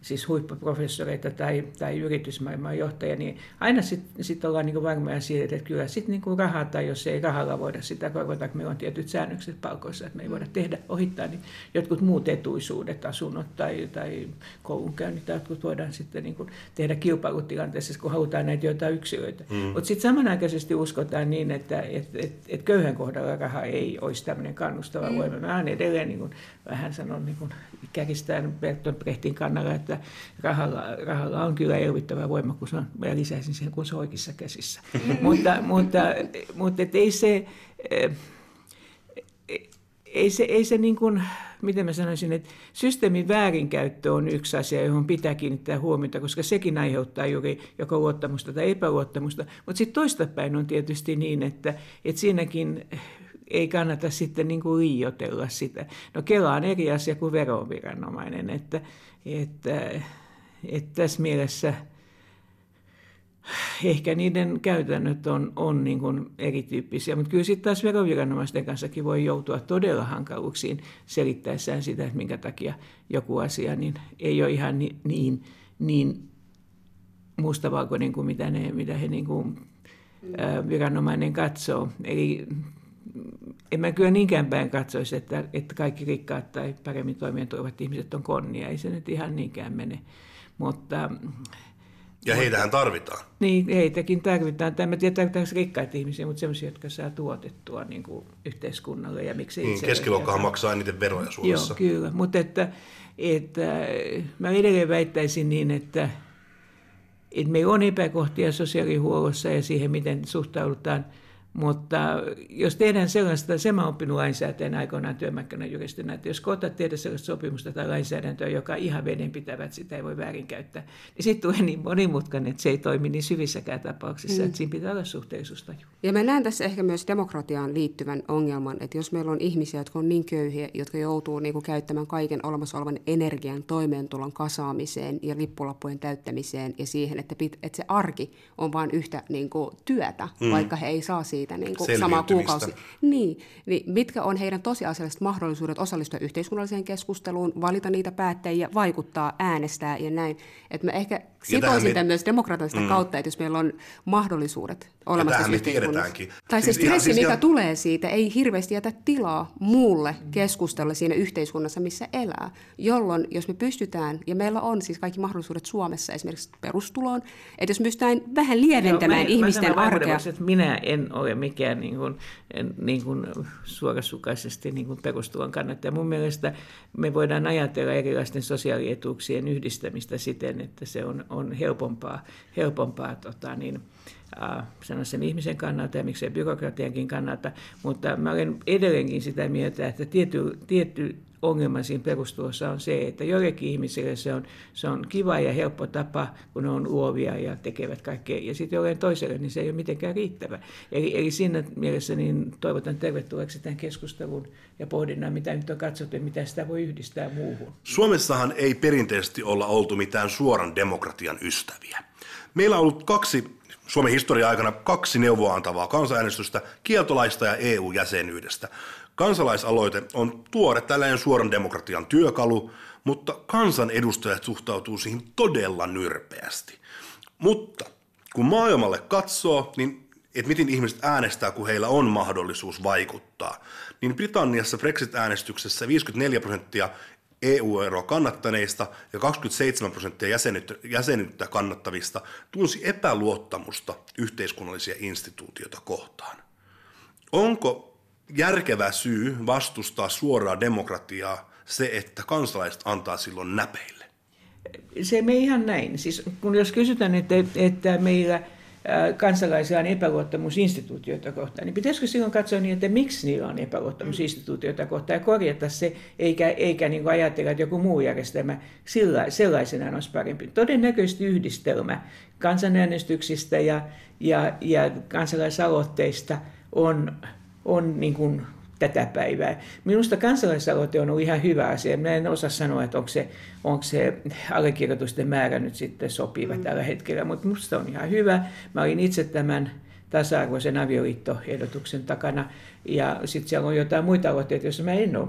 siis huippuprofessoreita tai, tai yritysmaailman johtajia, niin aina sitten sit ollaan niin varmoja siitä, että kyllä sitten niin rahaa tai jos ei rahalla voida sitä korvata, kun meillä on tietyt säännökset palkoissa, että me ei voida tehdä, ohittaa niin jotkut muut etuisuudet, asunnot tai, tai koulunkäynnit tai jotkut voidaan sitten niin kuin tehdä kilpailutilanteessa, kun halutaan näitä joitain yksilöitä. Mm. Mutta sitten samanaikaisesti uskotaan niin, että että et, et köyhän kohdalla raha ei olisi tämmöinen kannustava mm. voima. Mä olen edelleen niin kuin, vähän sanon niin kuin käristään Bertolt Brechtin kannalla, että rahalla, rahalla on kyllä elvyttävä voima, kun se on, mä lisäisin sen, kun se on oikeissa käsissä. Mm. mutta mutta, mutta et ei se... Eh, ei se, ei se niin kuin, miten mä sanoisin, että systeemin väärinkäyttö on yksi asia, johon pitää kiinnittää huomiota, koska sekin aiheuttaa juuri joko luottamusta tai epäluottamusta. Mutta sitten toistapäin on tietysti niin, että, että siinäkin ei kannata sitten niin kuin liioitella sitä. No Kela on eri asia kuin veroviranomainen, että, että, että tässä mielessä – ehkä niiden käytännöt on, on niin kuin erityyppisiä, mutta kyllä sitten taas veroviranomaisten kanssakin voi joutua todella hankaluuksiin selittäessään sitä, että minkä takia joku asia niin ei ole ihan niin, niin, niin mustavalkoinen kuin mitä, ne, mitä he niin kuin, ää, viranomainen katsoo. Eli en mä kyllä niinkään päin katsoisi, että, että kaikki rikkaat tai paremmin toimeentulevat ihmiset on konnia. Ei se nyt ihan niinkään mene. Mutta ja heitähän tarvitaan. Niin, heitäkin tarvitaan. Tämä en tiedä, tarvitaanko rikkaita ihmisiä, mutta sellaisia, jotka saa tuotettua niin kuin yhteiskunnalle. Ja miksi niin, keskiluokkahan maksaa eniten veroja Suomessa. Joo, kyllä. Mutta että, että, mä edelleen väittäisin niin, että, että meillä on epäkohtia sosiaalihuollossa ja siihen, miten suhtaudutaan – mutta jos tehdään sellaista, se mä oppinut lainsäätäjän aikoinaan juristina, että jos koetat tehdä sellaista sopimusta tai lainsäädäntöä, joka ihan vedenpitävä, että sitä ei voi väärinkäyttää, niin sitten tulee niin monimutkainen, että se ei toimi niin syvissäkään tapauksissa, mm. että siinä pitää olla suhteellisuustaju. Ja mä näen tässä ehkä myös demokratiaan liittyvän ongelman, että jos meillä on ihmisiä, jotka on niin köyhiä, jotka joutuu niin kuin käyttämään kaiken olemassa olevan energian toimeentulon kasaamiseen ja lippulappujen täyttämiseen ja siihen, että, pit, että se arki on vain yhtä niin kuin työtä, mm. vaikka he ei saa siitä siitä niin kuin samaa kuukausi. Niin, niin, mitkä on heidän tosiasialliset mahdollisuudet osallistua yhteiskunnalliseen keskusteluun, valita niitä päättäjiä, vaikuttaa, äänestää ja näin. Että mä ehkä sitoisin tämän myös demokratiasta mm. kautta, että jos meillä on mahdollisuudet olemassa tässä yhteiskunnassa. Tai siis se stressi, siis mikä ihan... tulee siitä, ei hirveästi jätä tilaa muulle keskustelulle siinä yhteiskunnassa, missä elää. Jolloin, jos me pystytään, ja meillä on siis kaikki mahdollisuudet Suomessa esimerkiksi perustuloon, että jos me pystytään vähän lieventämään Joo, mä, ihmisten mä arkea. Että minä en ole mikään niin kuin, niin kuin suorasukaisesti niin kuin perustulon kannattaja. Mun mielestä me voidaan ajatella erilaisten sosiaalietuuksien yhdistämistä siten, että se on, on helpompaa, helpompaa tota, niin, äh, sen ihmisen kannalta ja miksei byrokratiankin kannalta, mutta mä olen edelleenkin sitä mieltä, että tietty, tietty ongelma siinä perustulossa on se, että joillekin ihmisille se on, se on kiva ja helppo tapa, kun ne on luovia ja tekevät kaikkea, ja sitten jollein toiselle, niin se ei ole mitenkään riittävä. Eli, eli siinä mielessä niin toivotan tervetulleeksi tämän keskustelun ja pohdinnan, mitä nyt on katsottu ja mitä sitä voi yhdistää muuhun. Suomessahan ei perinteisesti olla oltu mitään suoran demokratian ystäviä. Meillä on ollut kaksi Suomen historian aikana kaksi neuvoa antavaa kansanäänestystä kieltolaista ja EU-jäsenyydestä. Kansalaisaloite on tuore tällainen suoran demokratian työkalu, mutta kansanedustajat suhtautuu siihen todella nyrpeästi. Mutta kun maailmalle katsoo, niin että miten ihmiset äänestää, kun heillä on mahdollisuus vaikuttaa, niin Britanniassa Brexit-äänestyksessä 54 prosenttia EU-eroa kannattaneista ja 27 prosenttia jäsenyyttä, kannattavista tunsi epäluottamusta yhteiskunnallisia instituutioita kohtaan. Onko järkevä syy vastustaa suoraa demokratiaa se, että kansalaiset antaa silloin näpeille? Se me ihan näin. Siis kun jos kysytään, että, että meillä – kansalaisia on epäluottamus instituutioita kohtaan, niin pitäisikö silloin katsoa niin, että miksi niillä on epäluottamus instituutioita kohtaan ja korjata se, eikä, eikä niin ajatella, että joku muu järjestelmä sillä, sellaisenaan olisi parempi. Todennäköisesti yhdistelmä kansanäänestyksistä ja, ja, ja kansalaisaloitteista on, on niin kuin tätä päivää. Minusta kansalaisaloite on ollut ihan hyvä asia. Mä en osaa sanoa, että onko se, onko se allekirjoitusten määrä nyt sitten sopiva mm. tällä hetkellä, mutta minusta on ihan hyvä. Mä olin itse tämän tasa-arvoisen avioliittoehdotuksen takana. Ja sitten siellä on jotain muita aloitteita, joissa mä en ole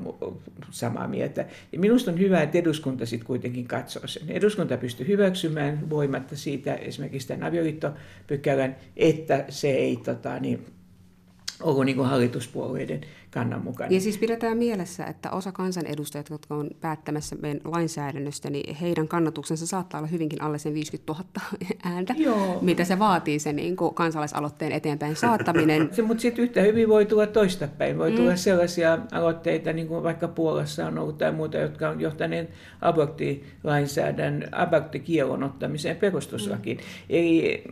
samaa mieltä. Ja minusta on hyvä, että eduskunta sitten kuitenkin katsoo sen. Eduskunta pystyy hyväksymään voimatta siitä esimerkiksi tämän avioliittopykälän, että se ei tota, niin, ollut niin kuin hallituspuolueiden kannan mukana. Ja siis pidetään mielessä, että osa kansanedustajat, jotka on päättämässä meidän lainsäädännöstä, niin heidän kannatuksensa saattaa olla hyvinkin alle sen 50 000 ääntä, Joo. mitä se vaatii se niin kuin kansalaisaloitteen eteenpäin saattaminen. se, mutta sitten yhtä hyvin voi tulla toistapäin. Voi mm. tulla sellaisia aloitteita, niin kuin vaikka Puolassa on ollut tai muuta, jotka on johtaneet aborttilainsäädännön, aborttikielon ottamiseen perustuslakiin. Mm. Eli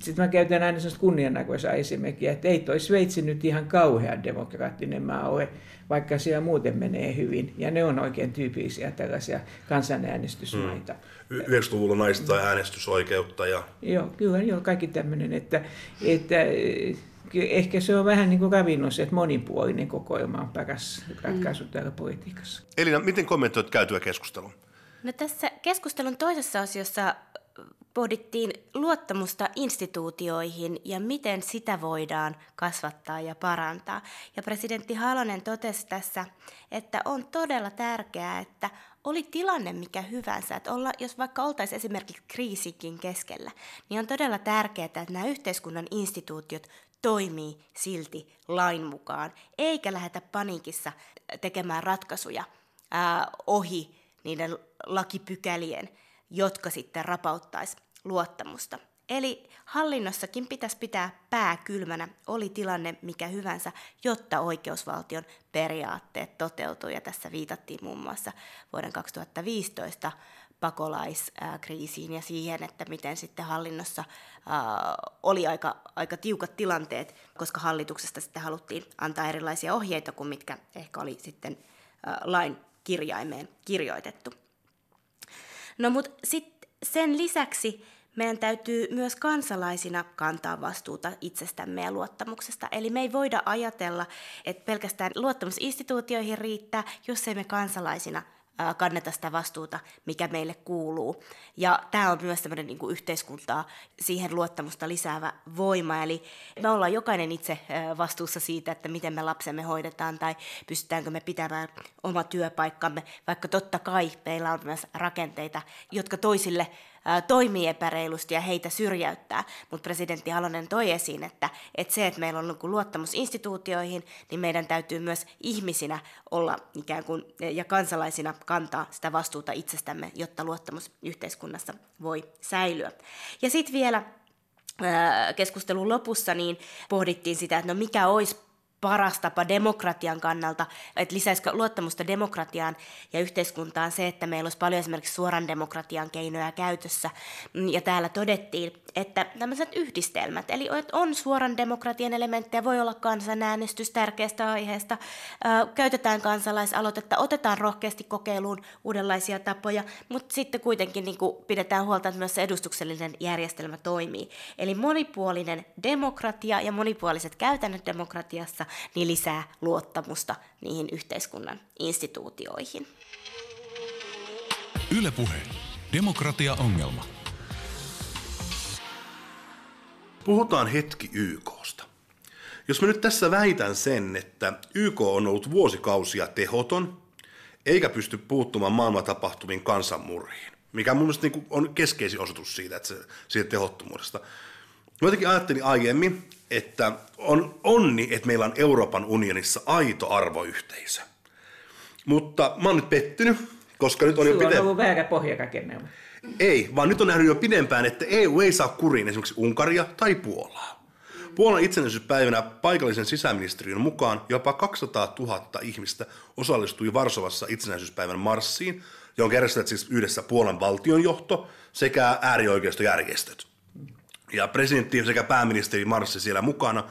sitten mä käytän aina sellaista kunnianarvoisaa esimerkkiä, että ei toi Sveitsi nyt ihan kauhean demokraattinen maa ole, vaikka siellä muuten menee hyvin. Ja ne on oikein tyypillisiä tällaisia kansanäänestysmaita. Mm. 90-luvulla naiset sai äänestysoikeutta. Ja... Joo, kyllä, joo, kaikki tämmöinen, että, että ehkä se on vähän niin kuin ravinnossa, että monipuolinen kokoelma on paras ratkaisu mm. täällä politiikassa. Elina, miten kommentoit käytyä keskustelua? No tässä keskustelun toisessa osiossa pohdittiin luottamusta instituutioihin ja miten sitä voidaan kasvattaa ja parantaa. Ja presidentti Halonen totesi tässä, että on todella tärkeää, että oli tilanne mikä hyvänsä, että olla, jos vaikka oltaisiin esimerkiksi kriisikin keskellä, niin on todella tärkeää, että nämä yhteiskunnan instituutiot toimii silti lain mukaan, eikä lähdetä paniikissa tekemään ratkaisuja ää, ohi niiden lakipykälien, jotka sitten rapauttaisi luottamusta. Eli hallinnossakin pitäisi pitää pää kylmänä, oli tilanne mikä hyvänsä, jotta oikeusvaltion periaatteet toteutuu. Ja tässä viitattiin muun muassa vuoden 2015 pakolaiskriisiin ja siihen, että miten sitten hallinnossa oli aika, aika tiukat tilanteet, koska hallituksesta sitten haluttiin antaa erilaisia ohjeita kuin mitkä ehkä oli sitten lain kirjaimeen kirjoitettu. No mutta sitten sen lisäksi meidän täytyy myös kansalaisina kantaa vastuuta itsestämme ja luottamuksesta. Eli me ei voida ajatella, että pelkästään luottamusinstituutioihin riittää, jos ei me kansalaisina kanneta sitä vastuuta, mikä meille kuuluu. Ja tämä on myös tämmöinen niin yhteiskuntaa siihen luottamusta lisäävä voima. Eli me ollaan jokainen itse vastuussa siitä, että miten me lapsemme hoidetaan tai pystytäänkö me pitämään oma työpaikkamme, vaikka totta kai meillä on myös rakenteita, jotka toisille toimii epäreilusti ja heitä syrjäyttää. Mutta presidentti Halonen toi esiin, että, että se, että meillä on niin luottamus instituutioihin, niin meidän täytyy myös ihmisinä olla ikään kuin ja kansalaisina kantaa sitä vastuuta itsestämme, jotta luottamus yhteiskunnassa voi säilyä. Ja sitten vielä keskustelun lopussa niin pohdittiin sitä, että no mikä olisi paras tapa demokratian kannalta, että lisäisikö luottamusta demokratiaan ja yhteiskuntaan se, että meillä olisi paljon esimerkiksi suoran demokratian keinoja käytössä. Ja täällä todettiin, että tämmöiset yhdistelmät, eli on suoran demokratian elementtejä, voi olla kansanäänestys tärkeästä aiheesta, käytetään kansalaisaloitetta, otetaan rohkeasti kokeiluun uudenlaisia tapoja, mutta sitten kuitenkin niin pidetään huolta, että myös se edustuksellinen järjestelmä toimii. Eli monipuolinen demokratia ja monipuoliset käytännöt demokratiassa niin lisää luottamusta niihin yhteiskunnan instituutioihin. Ylepuhe. Demokratia-ongelma. Puhutaan hetki YKsta. Jos mä nyt tässä väitän sen, että YK on ollut vuosikausia tehoton, eikä pysty puuttumaan maailman tapahtuviin kansanmurhiin, mikä mun mielestä niin on keskeisin osoitus siitä, että se, siitä tehottomuudesta. Mä jotenkin ajattelin aiemmin, että on onni, että meillä on Euroopan unionissa aito arvoyhteisö. Mutta mä oon nyt pettynyt, koska nyt on Sulla jo on pidempään... ollut väärä pohjarakennelma. Ei, vaan nyt on nähnyt jo pidempään, että EU ei saa kuriin esimerkiksi Unkaria tai Puolaa. Puolan itsenäisyyspäivänä paikallisen sisäministeriön mukaan jopa 200 000 ihmistä osallistui Varsovassa itsenäisyyspäivän marssiin, jonka järjestivät siis yhdessä Puolan valtionjohto sekä äärioikeistojärjestöt. Ja presidentti sekä pääministeri marssi siellä mukana.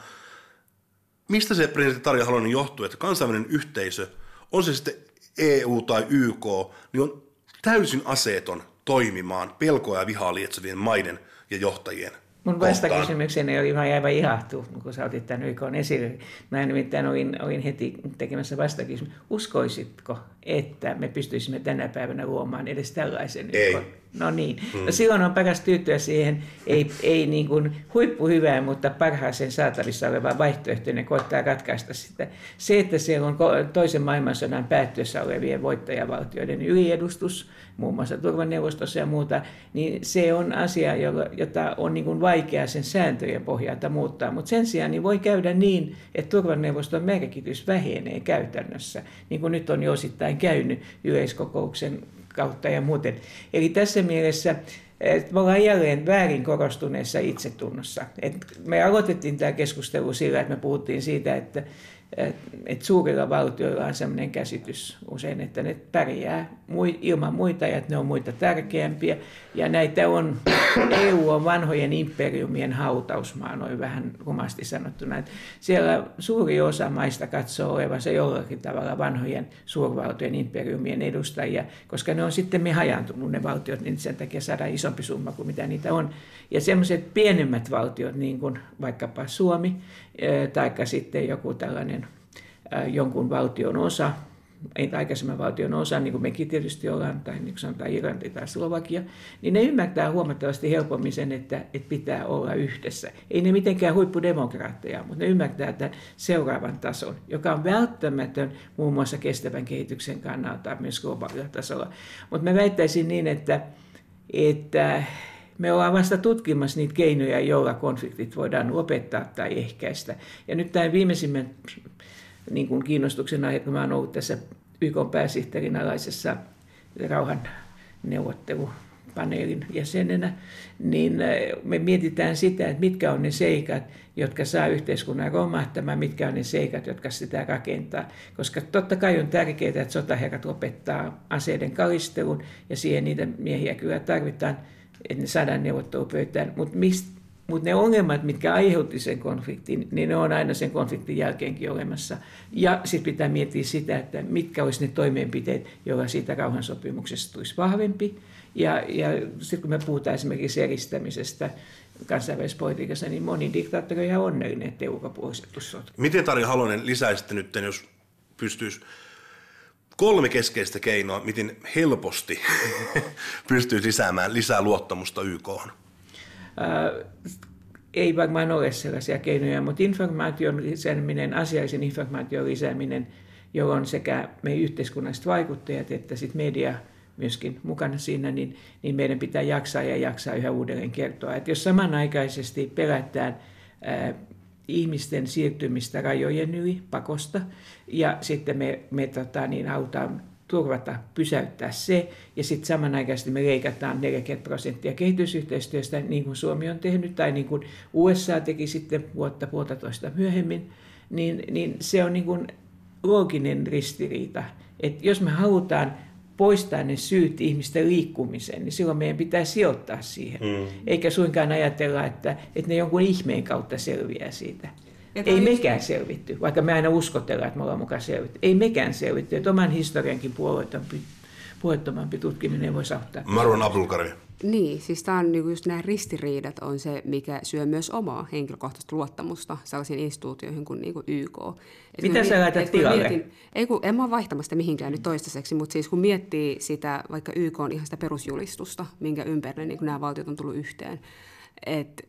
Mistä se presidentti Tarja Halonen johtuu, että kansainvälinen yhteisö, on se sitten EU tai YK, niin on täysin aseeton toimimaan pelkoa ja vihaa lietsovien maiden ja johtajien Mun vastakysymykseni oli ihan aivan ihahtu, kun sä otit tämän YK esille. Mä nimittäin olin, olin heti tekemässä vastakysymyksen. Uskoisitko, että me pystyisimme tänä päivänä luomaan edes tällaisen Ei. No niin. No silloin on paras tyytyä siihen, ei, ei niin kuin huippuhyvään, mutta parhaaseen saatavissa olevaan vaihtoehtoon ja koittaa ratkaista sitä. Se, että siellä on toisen maailmansodan päättyessä olevien voittajavaltioiden yliedustus, muun muassa turvaneuvostossa ja muuta, niin se on asia, jota on niin kuin vaikea sen sääntöjen pohjalta muuttaa. Mutta sen sijaan niin voi käydä niin, että turvaneuvoston merkitys vähenee käytännössä, niin kuin nyt on jo osittain käynyt yleiskokouksen kautta ja muuten. Eli tässä mielessä että me ollaan jälleen väärin korostuneessa itsetunnossa. Et me aloitettiin tämä keskustelu sillä, että me puhuttiin siitä, että, että suurilla valtioilla on sellainen käsitys usein, että ne pärjää ilman muita ja että ne on muita tärkeämpiä. Ja näitä on, EU on vanhojen imperiumien hautausmaa, noin vähän rumasti sanottuna. Että siellä suuri osa maista katsoo olevansa jollakin tavalla vanhojen suurvaltojen imperiumien edustajia, koska ne on sitten me hajantunut ne valtiot, niin sen takia saadaan isompi summa kuin mitä niitä on. Ja semmoiset pienemmät valtiot, niin kuin vaikkapa Suomi, tai sitten joku tällainen jonkun valtion osa, ei aikaisemman valtion osa, niin kuin mekin tietysti ollaan, tai niin kuin sanotaan Irlanti tai Slovakia, niin ne ymmärtää huomattavasti helpommin sen, että, että pitää olla yhdessä. Ei ne mitenkään huippudemokraatteja, mutta ne ymmärtää että seuraavan tason, joka on välttämätön muun muassa kestävän kehityksen kannalta myös globaalilla tasolla. Mutta mä väittäisin niin, että, että me ollaan vasta tutkimassa niitä keinoja, joilla konfliktit voidaan lopettaa tai ehkäistä. Ja nyt tämä viimeisimmän niin kuin kiinnostuksen aihe, kun mä olen ollut tässä YK pääsihteerin alaisessa rauhan neuvottelupaneelin jäsenenä, niin me mietitään sitä, että mitkä on ne seikat, jotka saa yhteiskunnan romahtamaan, mitkä on ne seikat, jotka sitä rakentaa. Koska totta kai on tärkeää, että sotaherrat lopettaa aseiden kalistelun, ja siihen niitä miehiä kyllä tarvitaan, että ne saadaan neuvottelupöytään, mutta mutta ne ongelmat, mitkä aiheutti sen konfliktin, niin ne on aina sen konfliktin jälkeenkin olemassa. Ja sitten pitää miettiä sitä, että mitkä olisi ne toimenpiteet, joilla siitä rauhansopimuksesta tulisi vahvempi. Ja, ja sitten kun me puhutaan esimerkiksi eristämisestä kansainvälisessä politiikassa, niin moni diktaattori on onnellinen, että. Miten Tarja Halonen lisäisitte nyt, jos pystyisi kolme keskeistä keinoa, miten helposti pystyy lisäämään lisää luottamusta YKhon? Ää, ei varmaan ole sellaisia keinoja, mutta informaation lisääminen, asiallisen informaation lisääminen, jolloin sekä me yhteiskunnalliset vaikuttajat että sit media myöskin mukana siinä, niin, niin meidän pitää jaksaa ja jaksaa yhä uudelleen kertoa. Että jos samanaikaisesti pelätään ää, ihmisten siirtymistä rajojen yli pakosta. Ja sitten me, me tota, niin autaan turvata, pysäyttää se, ja sitten samanaikaisesti me leikataan 40 prosenttia kehitysyhteistyöstä, niin kuin Suomi on tehnyt, tai niin kuin USA teki sitten vuotta puolitoista myöhemmin, niin, niin se on niin kuin looginen ristiriita. Että jos me halutaan poistaa ne syyt ihmisten liikkumiseen, niin silloin meidän pitää sijoittaa siihen. Mm. Eikä suinkaan ajatella, että, että ne jonkun ihmeen kautta selviää siitä. Ja Ei toi- mekään selvitty, vaikka me aina uskotellaan, että me ollaan mukaan selvitty. Ei mekään selvitty, että oman historiankin puolueettomampi, puolueettomampi tutkiminen voisi auttaa. Marwan Abdulkarim. Niin, siis tämä on niinku just nämä ristiriidat on se, mikä syö myös omaa henkilökohtaista luottamusta sellaisiin instituutioihin kuin niinku YK. Et Mitä kun sä laitat tilalle? Mietin, ei kun, en mä ole vaihtamassa sitä mihinkään nyt toistaiseksi, mutta siis kun miettii sitä vaikka YK on ihan sitä perusjulistusta, minkä ympärille niin nämä valtiot on tullut yhteen, että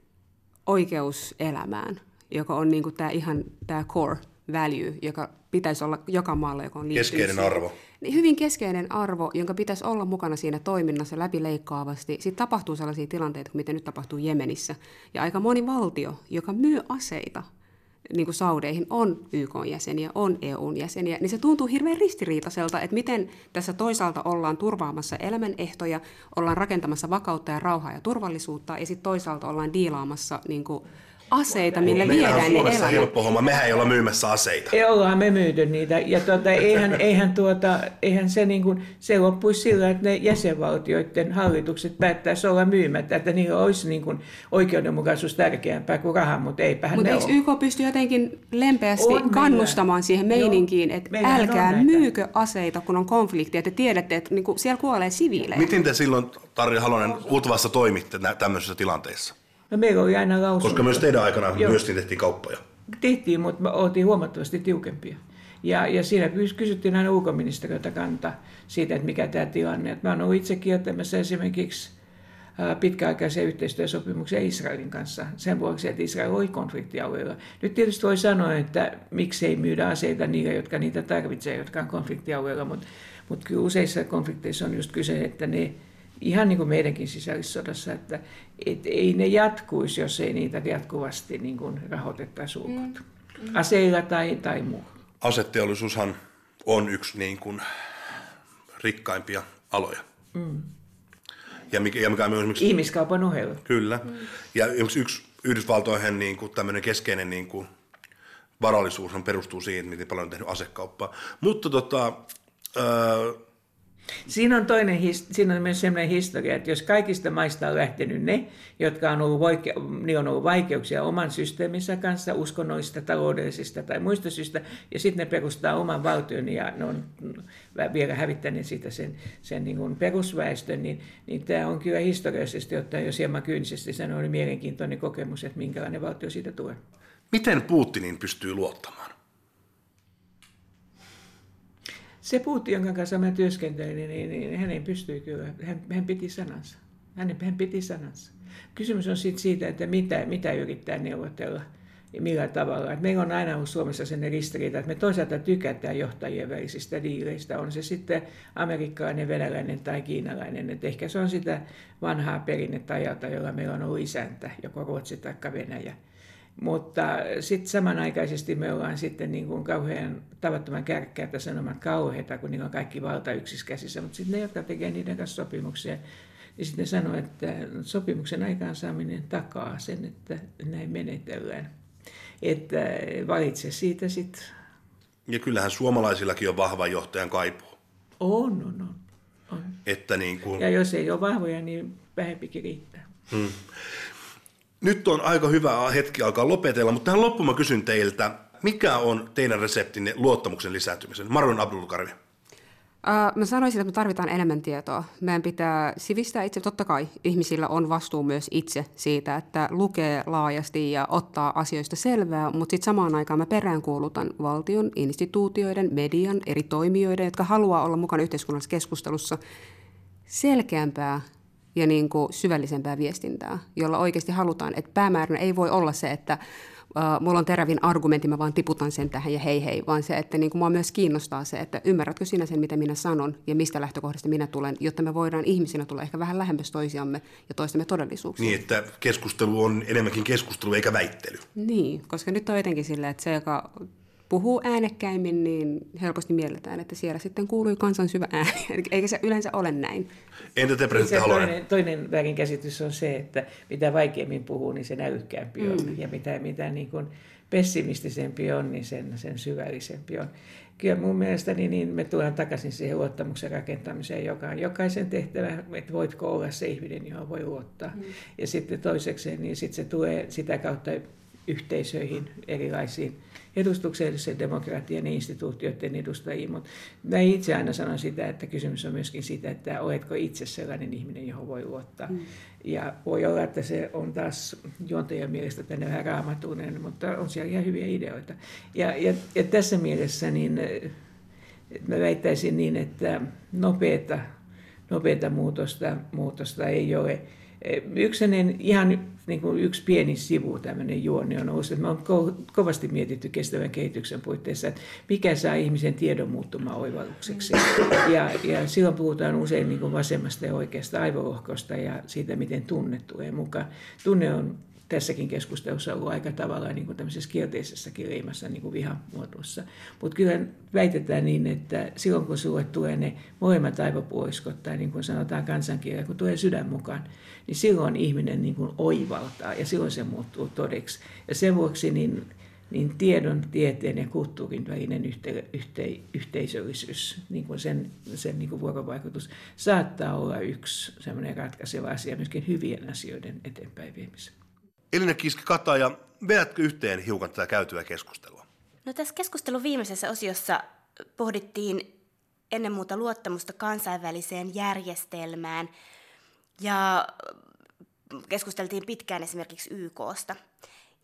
oikeus elämään joka on niin kuin tämä ihan tämä core value, joka pitäisi olla joka maalla, joka on Keskeinen siihen. arvo. Niin hyvin keskeinen arvo, jonka pitäisi olla mukana siinä toiminnassa läpileikkaavasti. Sitten tapahtuu sellaisia tilanteita, kuin miten nyt tapahtuu Jemenissä. Ja aika moni valtio, joka myy aseita niin kuin Saudeihin, on YK-jäseniä, on EUn jäseniä, niin se tuntuu hirveän ristiriitaiselta, että miten tässä toisaalta ollaan turvaamassa elämänehtoja, ollaan rakentamassa vakautta ja rauhaa ja turvallisuutta, ja sitten toisaalta ollaan diilaamassa niin kuin aseita, millä viedään on ne elämät. helppo homma. Mehän ei olla myymässä aseita. Ei ollaan me myyty niitä. Ja tuota, eihän, eihän, tuota, eihän se, niin kuin, se loppuisi sillä, että ne jäsenvaltioiden hallitukset päättäisi olla myymättä, että niillä olisi niin kuin, oikeudenmukaisuus tärkeämpää kuin raha, mutta eipähän Mutta ne eikö ole. YK pysty jotenkin lempeästi On meillä. kannustamaan siihen Joo. meininkiin, että Meillähän on älkää myykö aseita, kun on konflikti, että te tiedätte, että niinku siellä kuolee siviilejä. Miten te silloin, Tarja Halonen, Utvassa toimitte nä- tämmöisissä tilanteissa? No, meillä oli aina lausunto. Koska myös teidän aikana Joo. myöskin tehtiin kauppoja. Tehtiin, mutta me oltiin huomattavasti tiukempia. Ja, ja siinä kys- kysyttiin aina ulkoministeriöltä kantaa siitä, että mikä tämä tilanne. on. Mä oon ollut itse kieltämässä esimerkiksi ää, pitkäaikaisen yhteistyösopimuksen Israelin kanssa sen vuoksi, että Israel oli konfliktialueella. Nyt tietysti voi sanoa, että miksei myydä aseita niille, jotka niitä tarvitsee, jotka on konfliktialueella, mutta, mutta kyllä useissa konflikteissa on just kyse, että ne ihan niin kuin meidänkin sisällissodassa, että et ei ne jatkuisi, jos ei niitä jatkuvasti niin kuin rahoitettaisi ulkoa. Aseilla tai, tai muu. Aseteollisuushan on yksi niin kuin rikkaimpia aloja. Mm. Ja mikä, ja mikä on myös esimerkiksi Ihmiskaupan ohella. Kyllä. Ja yksi, yksi Yhdysvaltoihin niin kuin tämmöinen keskeinen niin kuin varallisuus perustuu siihen, miten paljon on tehnyt asekauppaa. Mutta tota, öö, Siinä on, toinen, siinä on myös sellainen historia, että jos kaikista maista on lähtenyt ne, jotka on ollut, voike- niin on ollut vaikeuksia oman systeeminsä kanssa, uskonnoista, taloudellisista tai muista syistä, ja sitten ne perustaa oman valtion ja ne on vielä hävittäneet siitä sen, sen niin kuin perusväestön, niin, niin tämä on kyllä historiallisesti ottaen, jos hieman kyynisesti sanoa, oli mielenkiintoinen kokemus, että minkälainen valtio siitä tulee. miten Putinin pystyy luottamaan? Se Putin, jonka kanssa mä työskentelin, niin, niin, niin hänen pystyi kyllä, hän, hän piti sanansa. Hän, hän piti sanansa. Kysymys on sitten siitä, että mitä, mitä yrittää neuvotella ja millä tavalla. Et meillä on aina ollut Suomessa sen ristiriita, että me toisaalta tykätään johtajien välisistä diileistä, on se sitten amerikkalainen, venäläinen tai kiinalainen. Et ehkä se on sitä vanhaa perinnettä ajalta, jolla meillä on ollut isäntä, joko Ruotsi tai Venäjä. Mutta sitten samanaikaisesti me ollaan sitten niin kuin kauhean tavattoman kärkkäitä sanomaan kauheita, kun niillä on kaikki valta yksissä käsissä. Mutta sitten ne, jotka tekee niiden kanssa sopimuksia, niin sitten ne sanoo, että sopimuksen aikaansaaminen takaa sen, että näin menetellään. Että valitse siitä sitten. Ja kyllähän suomalaisillakin on vahva johtajan kaipuu. On, on, on. on. Että niin kuin, Ja jos ei ole vahvoja, niin vähempikin riittää. Nyt on aika hyvä hetki alkaa lopetella, mutta tähän loppuun mä kysyn teiltä, mikä on teidän reseptinne luottamuksen lisääntymisen? Marlon Abdulkarvi. Uh, mä sanoisin, että me tarvitaan enemmän tietoa. Meidän pitää sivistää itse. Totta kai ihmisillä on vastuu myös itse siitä, että lukee laajasti ja ottaa asioista selvää, mutta sitten samaan aikaan mä peräänkuulutan valtion, instituutioiden, median, eri toimijoiden, jotka haluaa olla mukana yhteiskunnallisessa keskustelussa, selkeämpää ja niin kuin syvällisempää viestintää, jolla oikeasti halutaan, että päämääränä ei voi olla se, että mulla on terävin argumentti, mä vaan tiputan sen tähän ja hei hei, vaan se, että niin kuin mua myös kiinnostaa se, että ymmärrätkö sinä sen, mitä minä sanon ja mistä lähtökohdasta minä tulen, jotta me voidaan ihmisinä tulla ehkä vähän lähemmäs toisiamme ja toistemme todellisuuksia. Niin, että keskustelu on enemmänkin keskustelu eikä väittely. Niin, koska nyt on jotenkin silleen, että se, joka puhuu äänekkäimmin, niin helposti mielletään, että siellä sitten kuului kansan syvä ääni. Eikä se yleensä ole näin. Entä te, Se presidentti Halonen? toinen, toinen väärinkäsitys on se, että mitä vaikeammin puhuu, niin sen älykkäämpi on. Mm. Ja mitä, mitä niin kuin pessimistisempi on, niin sen, sen syvällisempi on. Kyllä mun mielestäni niin me tullaan takaisin siihen luottamuksen rakentamiseen, joka on jokaisen tehtävä, että voitko olla se ihminen, johon voi luottaa. Mm. Ja sitten toisekseen, niin sitten se tulee sitä kautta yhteisöihin, erilaisiin edustuksellisen demokratian ja instituutioiden edustajiin, mutta mä itse aina sanon sitä, että kysymys on myöskin siitä, että oletko itse sellainen ihminen, johon voi luottaa. Mm. Ja voi olla, että se on taas juontajan mielestä tänne vähän raamatuinen, mutta on siellä ihan hyviä ideoita. Ja, ja, ja tässä mielessä niin mä väittäisin niin, että nopeata, nopeata muutosta, muutosta ei ole. Yksi ihan niin kuin yksi pieni sivu, tämmöinen juoni on että me on ko- kovasti mietitty kestävän kehityksen puitteissa, että mikä saa ihmisen tiedon muuttumaan oivallukseksi. Ja, ja silloin puhutaan usein niin kuin vasemmasta ja oikeasta aivolohkosta ja siitä, miten tunne tulee mukaan. Tunne on tässäkin keskustelussa ollut aika tavalla niin kuin tämmöisessä kielteisessäkin leimassa niin kuin vihan muodossa. Mutta kyllä väitetään niin, että silloin kun sulle tulee ne molemmat aivopuoliskot, tai niin kuin sanotaan kansankielellä, kun tulee sydän mukaan, niin silloin ihminen niin kuin oivaltaa ja silloin se muuttuu todeksi. Ja sen vuoksi niin, niin tiedon, tieteen ja kulttuurin välinen yhte, yhte, yhteisöllisyys, niin kuin sen, sen niin kuin vuorovaikutus, saattaa olla yksi semmoinen ratkaiseva asia myöskin hyvien asioiden eteenpäin viemisessä. Elina Kiski-Kataja, vedätkö yhteen hiukan tätä käytyä keskustelua? No tässä keskustelun viimeisessä osiossa pohdittiin ennen muuta luottamusta kansainväliseen järjestelmään ja keskusteltiin pitkään esimerkiksi YKsta.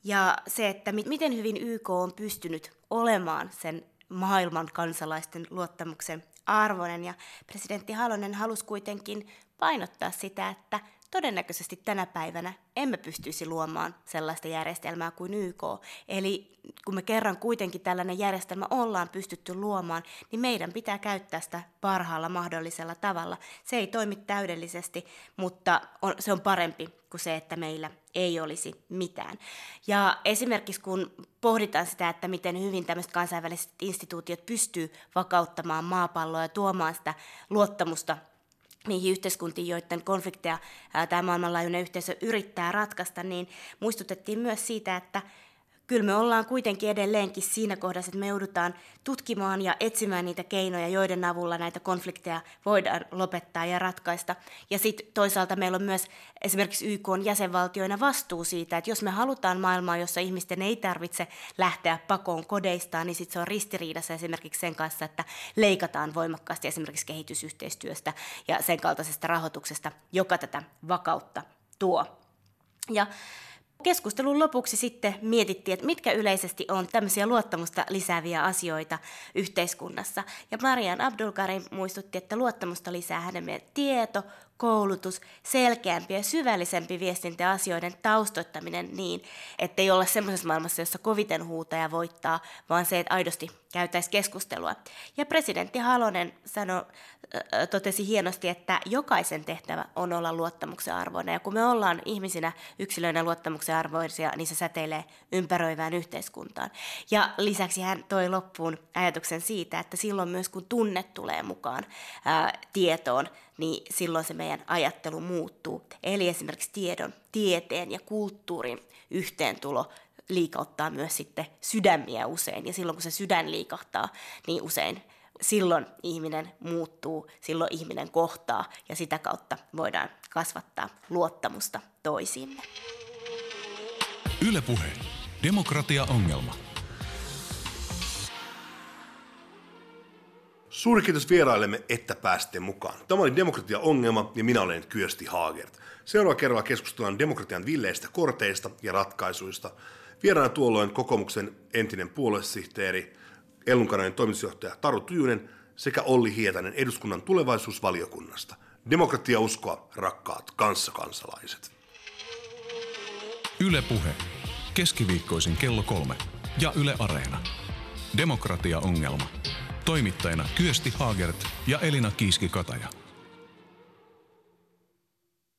Ja se, että miten hyvin YK on pystynyt olemaan sen maailman kansalaisten luottamuksen arvoinen. Ja presidentti Halonen halusi kuitenkin painottaa sitä, että todennäköisesti tänä päivänä emme pystyisi luomaan sellaista järjestelmää kuin YK. Eli kun me kerran kuitenkin tällainen järjestelmä ollaan pystytty luomaan, niin meidän pitää käyttää sitä parhaalla mahdollisella tavalla. Se ei toimi täydellisesti, mutta on, se on parempi kuin se, että meillä ei olisi mitään. Ja esimerkiksi kun pohditaan sitä, että miten hyvin tämmöiset kansainväliset instituutiot pystyy vakauttamaan maapalloa ja tuomaan sitä luottamusta niihin yhteiskuntiin, joiden konflikteja tämä maailmanlaajuinen yhteisö yrittää ratkaista, niin muistutettiin myös siitä, että kyllä me ollaan kuitenkin edelleenkin siinä kohdassa, että me joudutaan tutkimaan ja etsimään niitä keinoja, joiden avulla näitä konflikteja voidaan lopettaa ja ratkaista. Ja sitten toisaalta meillä on myös esimerkiksi YK on jäsenvaltioina vastuu siitä, että jos me halutaan maailmaa, jossa ihmisten ei tarvitse lähteä pakoon kodeistaan, niin sitten se on ristiriidassa esimerkiksi sen kanssa, että leikataan voimakkaasti esimerkiksi kehitysyhteistyöstä ja sen kaltaisesta rahoituksesta, joka tätä vakautta tuo. Ja Keskustelun lopuksi sitten mietittiin, että mitkä yleisesti on tämmöisiä luottamusta lisääviä asioita yhteiskunnassa. Ja Marian Abdulkarim muistutti, että luottamusta lisää hänen tieto, koulutus, selkeämpi ja syvällisempi viestintä asioiden taustoittaminen niin, ettei olla semmoisessa maailmassa, jossa koviten huutaja voittaa, vaan se, että aidosti käytäisiin keskustelua. Ja presidentti Halonen sano, totesi hienosti, että jokaisen tehtävä on olla luottamuksen arvoinen. Ja kun me ollaan ihmisinä yksilöinä luottamuksen arvoisia, niin se säteilee ympäröivään yhteiskuntaan. Ja lisäksi hän toi loppuun ajatuksen siitä, että silloin myös kun tunne tulee mukaan ää, tietoon, niin silloin se meidän ajattelu muuttuu. Eli esimerkiksi tiedon, tieteen ja kulttuurin yhteentulo liikauttaa myös sitten sydämiä usein. Ja silloin kun se sydän liikahtaa, niin usein silloin ihminen muuttuu, silloin ihminen kohtaa ja sitä kautta voidaan kasvattaa luottamusta toisiimme. Ylepuhe. Demokratia-ongelma. Suuri kiitos vieraillemme, että pääsitte mukaan. Tämä oli Demokratia-ongelma ja minä olen Kyösti Haagert. Seuraava kerralla keskustellaan demokratian villeistä korteista ja ratkaisuista. Vieraana tuolloin kokoomuksen entinen puoluesihteeri, Ellunkanainen toimitusjohtaja Taru Tujunen sekä Olli Hietanen eduskunnan tulevaisuusvaliokunnasta. Demokratia uskoa, rakkaat kanssakansalaiset. Ylepuhe. Keskiviikkoisin kello kolme. Ja Yle Areena. Demokratia-ongelma. Toimittajina Kyösti Haagert ja Elina Kiiski-Kataja.